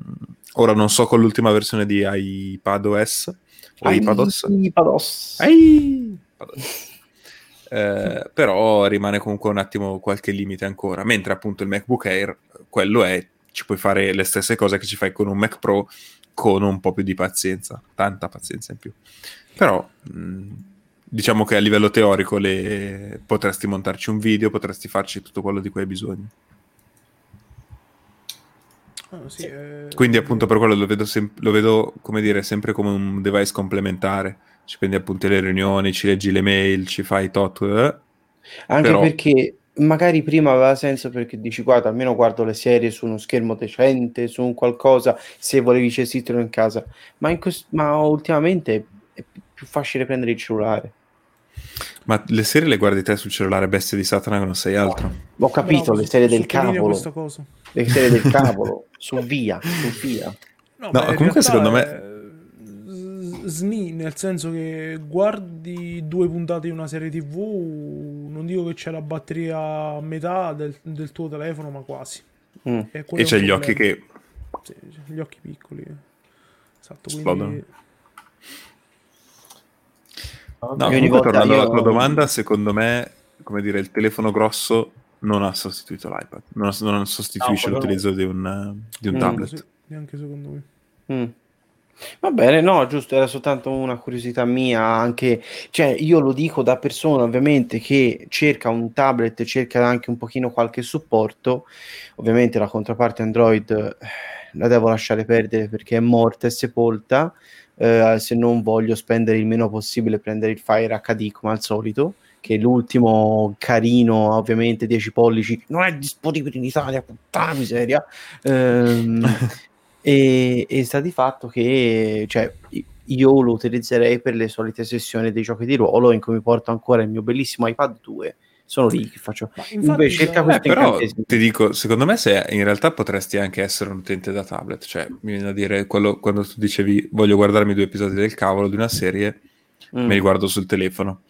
ora non so con l'ultima versione di iPadOS o iPadOS. iPadOS. iPadOS. Eh, però rimane comunque un attimo qualche limite ancora, mentre appunto il MacBook Air, quello è, ci puoi fare le stesse cose che ci fai con un Mac Pro con un po' più di pazienza, tanta pazienza in più. Però mh, diciamo che a livello teorico le... potresti montarci un video, potresti farci tutto quello di cui hai bisogno. Oh, sì, eh... Quindi appunto per quello lo vedo, sem- lo vedo come dire, sempre come un device complementare ci prendi appunto le riunioni, ci leggi le mail, ci fai tot. Eh? Anche però... perché magari prima aveva senso perché dici guarda almeno guardo le serie su uno schermo decente, su un qualcosa, se volevi gestirlo in casa, ma, in quest- ma ultimamente è più facile prendere il cellulare. Ma le serie le guardi te sul cellulare bestia di Satana che non sei altro? Ho capito, no, le serie del cavolo. Le serie del cavolo, su via, su via. No, no comunque secondo me SNI, nel senso che guardi due puntate di una serie TV, non dico che c'è la batteria a metà del, del tuo telefono, ma quasi. Mm. E, e c'è gli occhi che... Sì, gli occhi piccoli. Esatto, quindi... No, comunque tornando alla tua domanda, secondo me, come dire, il telefono grosso non ha sostituito l'iPad, non, non sostituisce no, l'utilizzo no. di un, di un mm, tablet. Neanche secondo me. Mm. Va bene, no, giusto, era soltanto una curiosità mia, anche, cioè io lo dico da persona ovviamente che cerca un tablet, cerca anche un pochino qualche supporto, ovviamente la controparte Android eh, la devo lasciare perdere perché è morta e sepolta, eh, se non voglio spendere il meno possibile prendere il Fire HD come al solito, che è l'ultimo carino, ovviamente 10 pollici, non è disponibile in Italia, puttana miseria. Ehm, E, e sta di fatto che cioè, io lo utilizzerei per le solite sessioni dei giochi di ruolo in cui mi porto ancora il mio bellissimo iPad 2 sono lì che faccio invece cerca questo eh, però ti dico secondo me se in realtà potresti anche essere un utente da tablet cioè mi viene a dire quello, quando tu dicevi voglio guardarmi due episodi del cavolo di una serie mm. me li guardo sul telefono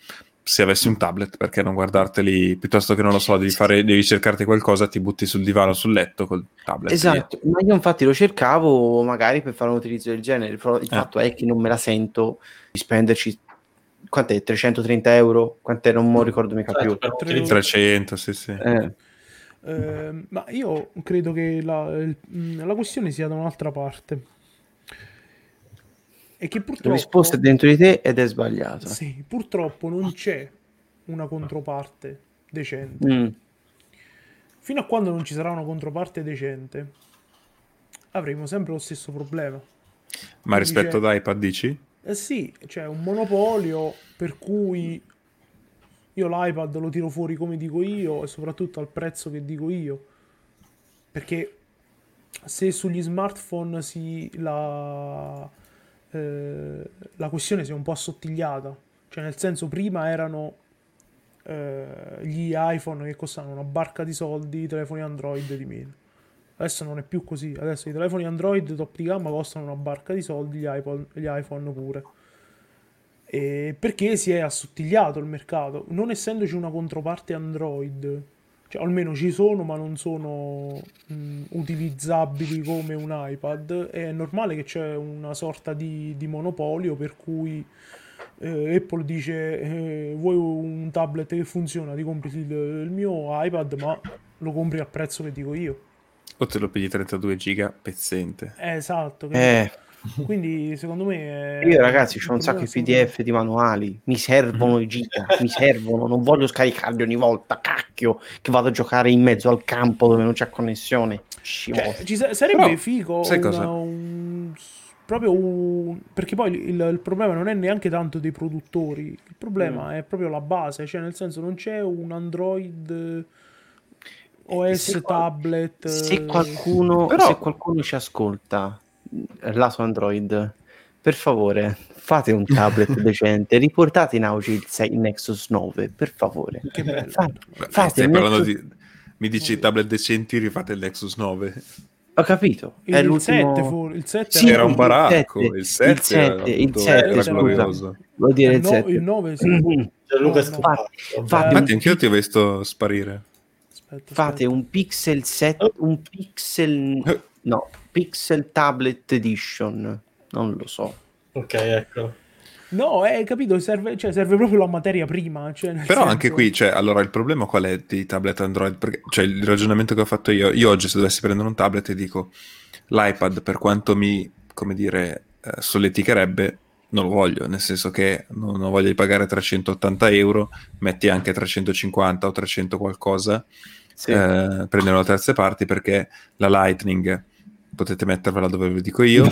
se avessi un tablet, perché non guardarteli piuttosto che non lo so, devi, fare, devi cercarti qualcosa, ti butti sul divano, sul letto col tablet. Esatto, ma io infatti lo cercavo magari per fare un utilizzo del genere, però il eh. fatto è che non me la sento di spenderci quant'è? 330 euro? Quant'è? Non mi ricordo mica più. 300, sì, sì. Eh. Eh, ma io credo che la, la questione sia da un'altra parte e che purtroppo... La risposta è dentro di te ed è sbagliata. Sì, purtroppo non c'è una controparte decente. Mm. Fino a quando non ci sarà una controparte decente, avremo sempre lo stesso problema. Ma Quindi rispetto ad iPad dici? Eh sì, c'è un monopolio per cui io l'iPad lo tiro fuori come dico io e soprattutto al prezzo che dico io. Perché se sugli smartphone si la eh, la questione si è un po' assottigliata. Cioè, nel senso, prima erano eh, gli iPhone che costavano una barca di soldi, i telefoni Android di meno. Adesso non è più così. Adesso i telefoni Android top di gamma costano una barca di soldi, gli, iPod, gli iPhone pure. E perché si è assottigliato il mercato. Non essendoci una controparte Android cioè, almeno ci sono ma non sono mh, utilizzabili come un iPad, è normale che c'è una sorta di, di monopolio per cui eh, Apple dice eh, vuoi un tablet che funziona, ti compri il, il mio iPad ma lo compri al prezzo che dico io. O te lo pigli 32 giga pezzente. Eh, esatto. Eh. Quindi secondo me... Io ragazzi ho un sacco di PDF di manuali, mi servono i giga, mi servono, non voglio scaricarli ogni volta, cacchio, che vado a giocare in mezzo al campo dove non c'è connessione. Cioè, ci sarebbe Però, figo una, un, proprio un, perché poi il, il, problema non è neanche tanto dei produttori, il problema mm. è proprio la base, cioè nel senso non c'è un Android... OS se tablet. Se qualcuno, Però... se qualcuno ci ascolta lato Android, per favore, fate un tablet decente, riportate in auge il, 6, il Nexus 9, per favore. Fate, fate Nexus... di... Mi dici tablet decenti, rifate il Nexus 9. Ho capito. È il 7, fu, il 7 sì, era un baracco. Il 7, il 7, il 7, il 7 era glorioso. Vuol dire il, 7. il 9 sì. Luca no. No. Fate, Infatti, anch'io ti ho visto sparire. Aspetta, fate aspetta. un Pixel set, oh. un Pixel eh. no, Pixel Tablet Edition. Non lo so. Ok, ecco. No, hai capito, serve, cioè, serve, proprio la materia prima. Cioè, Però senso... anche qui, cioè, allora il problema qual è di tablet Android? Perché, cioè, il ragionamento che ho fatto io, io oggi se dovessi prendere un tablet e dico l'iPad per quanto mi, come dire, eh, solleticherebbe, non lo voglio, nel senso che non, non voglio pagare 380 euro, metti anche 350 o 300 qualcosa, sì. eh, prendere da terze parti perché la Lightning potete mettervela dove ve lo dico io.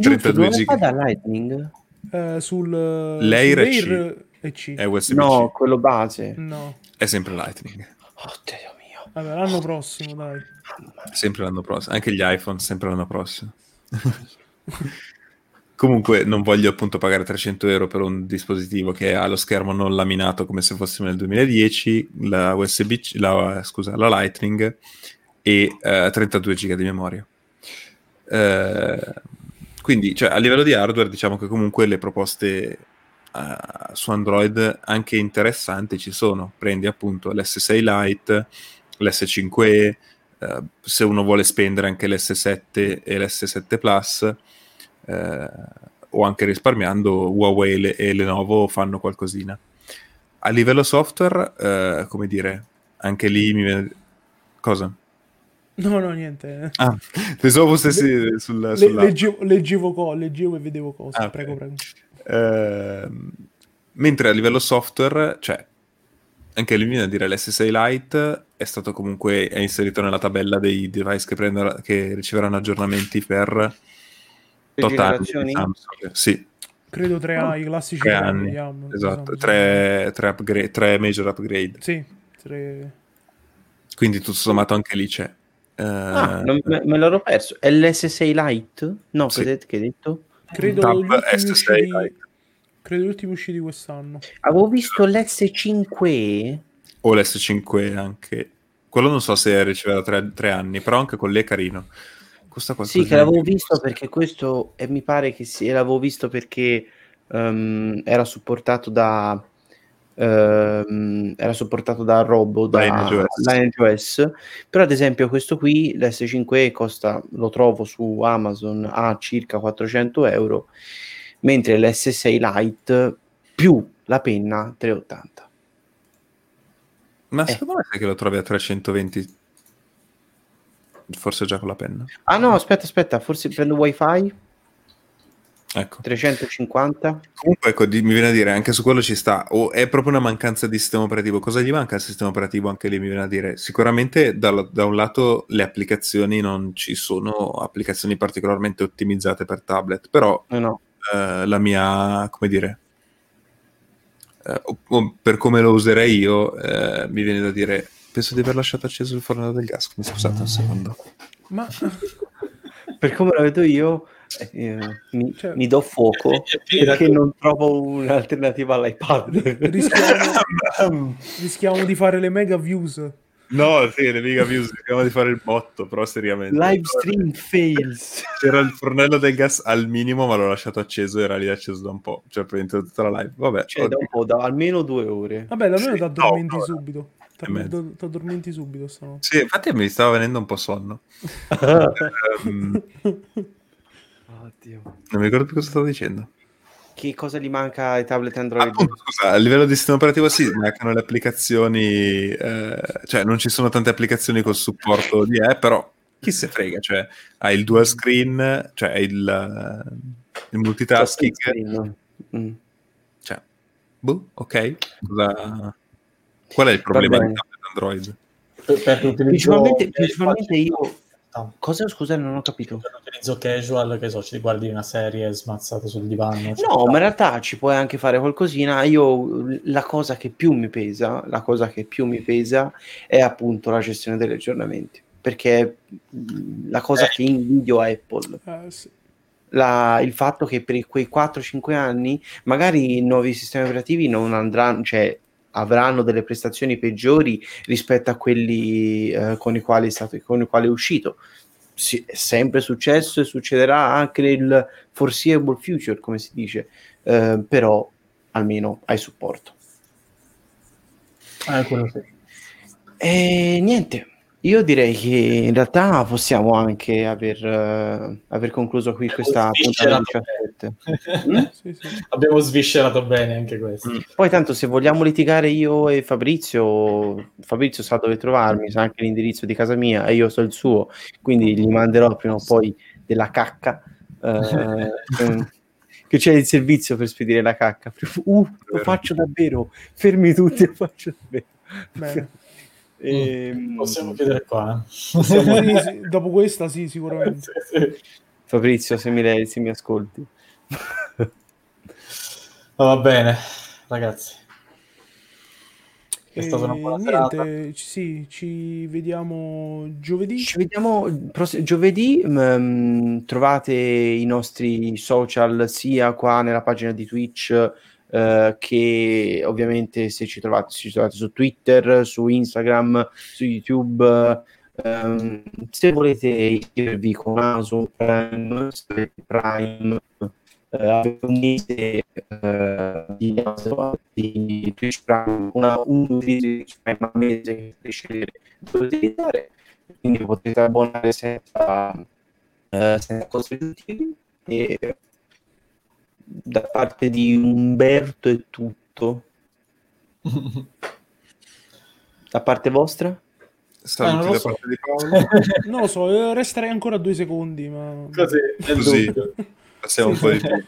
32 giga. da Lightning? Eh, sul L'air Air EC. È USB No, quello base. No. È sempre Lightning. Oh, Dio mio. Vabbè, l'anno prossimo, dai. Sempre l'anno prossimo. Anche gli iPhone, sempre l'anno prossimo. Comunque non voglio appunto pagare 300 euro per un dispositivo che ha lo schermo non laminato come se fossimo nel 2010, la USB, la, scusa, la Lightning e uh, 32 giga di memoria. Uh, quindi cioè, a livello di hardware diciamo che comunque le proposte uh, su Android anche interessanti ci sono. Prendi appunto l'S6 Lite, l'S5e, se uno vuole spendere anche l'S7 e l'S7 Plus eh, o anche risparmiando Huawei e Lenovo fanno qualcosina. A livello software, eh, come dire, anche lì mi viene... Cosa? No, no, niente. Ah, pensavo stessi le, sul, sulla... leggevo, leggevo, co- leggevo, e vedevo cose. Ah, prego, prego. Eh, mentre a livello software, cioè, anche lì viene a dire l'S6 Lite è stato comunque è inserito nella tabella dei device che, prendono, che riceveranno aggiornamenti per generazioni? Samsung, sì. Credo tre anni, i classici tre anni. Vediamo, esatto, tre, tre, upgrade, tre major upgrade. Sì, tre... Quindi tutto sommato anche lì c'è. Uh... Ah, me, me, l'ero perso. È l'S6 Lite? No, sì. che hai detto? Credo Tab S6 usciti... Lite. Credo gli ultimi usciti quest'anno. Avevo visto l'S5 o l'S5 anche. Quello non so se riceveva tre, tre anni, però anche con lì è carino. Costa sì, che l'avevo visto perché questo, e mi pare che sì, l'avevo visto perché um, era supportato da um, era supportato da Robo, da LineageOS. Però ad esempio questo qui, l'S5e costa, lo trovo su Amazon a circa 400 euro, mentre l'S6 Lite più la penna 380. Ma eh. secondo me che lo trovi a 320 forse già con la penna. Ah no, aspetta, aspetta, forse prendo wifi. Ecco. 350. Comunque, ecco, di, mi viene a dire, anche su quello ci sta, o è proprio una mancanza di sistema operativo. Cosa gli manca al sistema operativo? Anche lì mi viene a dire, sicuramente da, da un lato le applicazioni non ci sono applicazioni particolarmente ottimizzate per tablet, però eh no. eh, la mia, come dire, eh, per come lo userei io, eh, mi viene da dire, Penso di aver lasciato acceso il forno del gas. Mi scusate un secondo. Ma per come lo vedo io, eh, mi, cioè, mi, do fuoco perché non trovo un'alternativa all'iPad. Rischiamo, rischiamo di fare le mega views. No, sì, le mega views, rischiamo di fare il botto, però seriamente. Live stream fails. C'era il fornello del gas al minimo, ma l'ho lasciato acceso, era lì acceso da un po', cioè per tutta la live. Vabbè, cioè, da un po', da almeno due ore. Vabbè, da me sì, ti addormenti no, subito. Ti addormenti subito stanotte. Sì, infatti mi stava venendo un po' sonno. um, Oddio. Non mi ricordo più cosa stavo dicendo. Che cosa gli manca ai tablet Android? Appunto, scusa, a livello di sistema operativo sì, mancano le applicazioni, eh, cioè non ci sono tante applicazioni col supporto di E, però chi se frega, cioè hai il dual screen, cioè hai il, il multitasking. Mm. Cioè, boh, ok. Cosa Qual è il problema di Android? Per, per principalmente, principalmente io... Cosa scusa, non ho capito. Per l'utilizzo casual, che so, ci guardi una serie smazzato sul divano. No, ma in realtà ci puoi anche fare qualcosina. Io la cosa che più mi pesa, la cosa che più mi pesa è appunto la gestione degli aggiornamenti. Perché la cosa eh. che invidio a Apple. Eh, sì. La, il fatto che per quei 4-5 anni magari i nuovi sistemi operativi non andranno, cioè avranno delle prestazioni peggiori rispetto a quelli eh, con, i quali è stato, con i quali è uscito. Si, è sempre successo e succederà anche nel foreseeable future, come si dice, eh, però almeno hai supporto. Eh, quello sì. E niente, io direi che in realtà possiamo anche aver, uh, aver concluso qui questa puntata di mm? sì, sì. Abbiamo sviscerato bene anche questo. Mm. Poi tanto se vogliamo litigare io e Fabrizio, Fabrizio sa dove trovarmi, sa anche l'indirizzo di casa mia e io so il suo, quindi gli manderò prima o poi della cacca. Uh, che c'è il servizio per spedire la cacca. Uh, lo faccio davvero, fermi tutti, lo faccio davvero. Bene. E, mm, possiamo chiedere qua. Eh? Possiamo, sì, sì, dopo questa, sì, sicuramente. sì, Fabrizio, se mi, lei, se mi ascolti. va bene, ragazzi. È stata una buona niente, serata. sì, ci vediamo giovedì. Ci vediamo giovedì. Mh, mm, trovate i nostri social sia qua nella pagina di Twitch eh, che ovviamente se ci trovate, ci trovate su Twitter, su Instagram, su YouTube. Um, se volete iscrivervi con Amazon Prime, Prime eh, un mese eh, di, di Twitch Prime, una, un Twitch Prime al mese che potete scegliere dove utilizzare, quindi potete abbonare senza, eh, senza costi aggiuntivi e da parte di Umberto è tutto. da parte vostra? Saluti eh, da so. parte di Paolo. non lo so, resterei ancora due secondi, ma... Così, Così. passiamo un po' di più.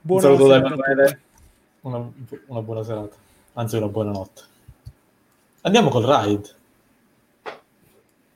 Buona un saluto da Emanuele. Una, una buona serata, anzi una buona notte. Andiamo col ride.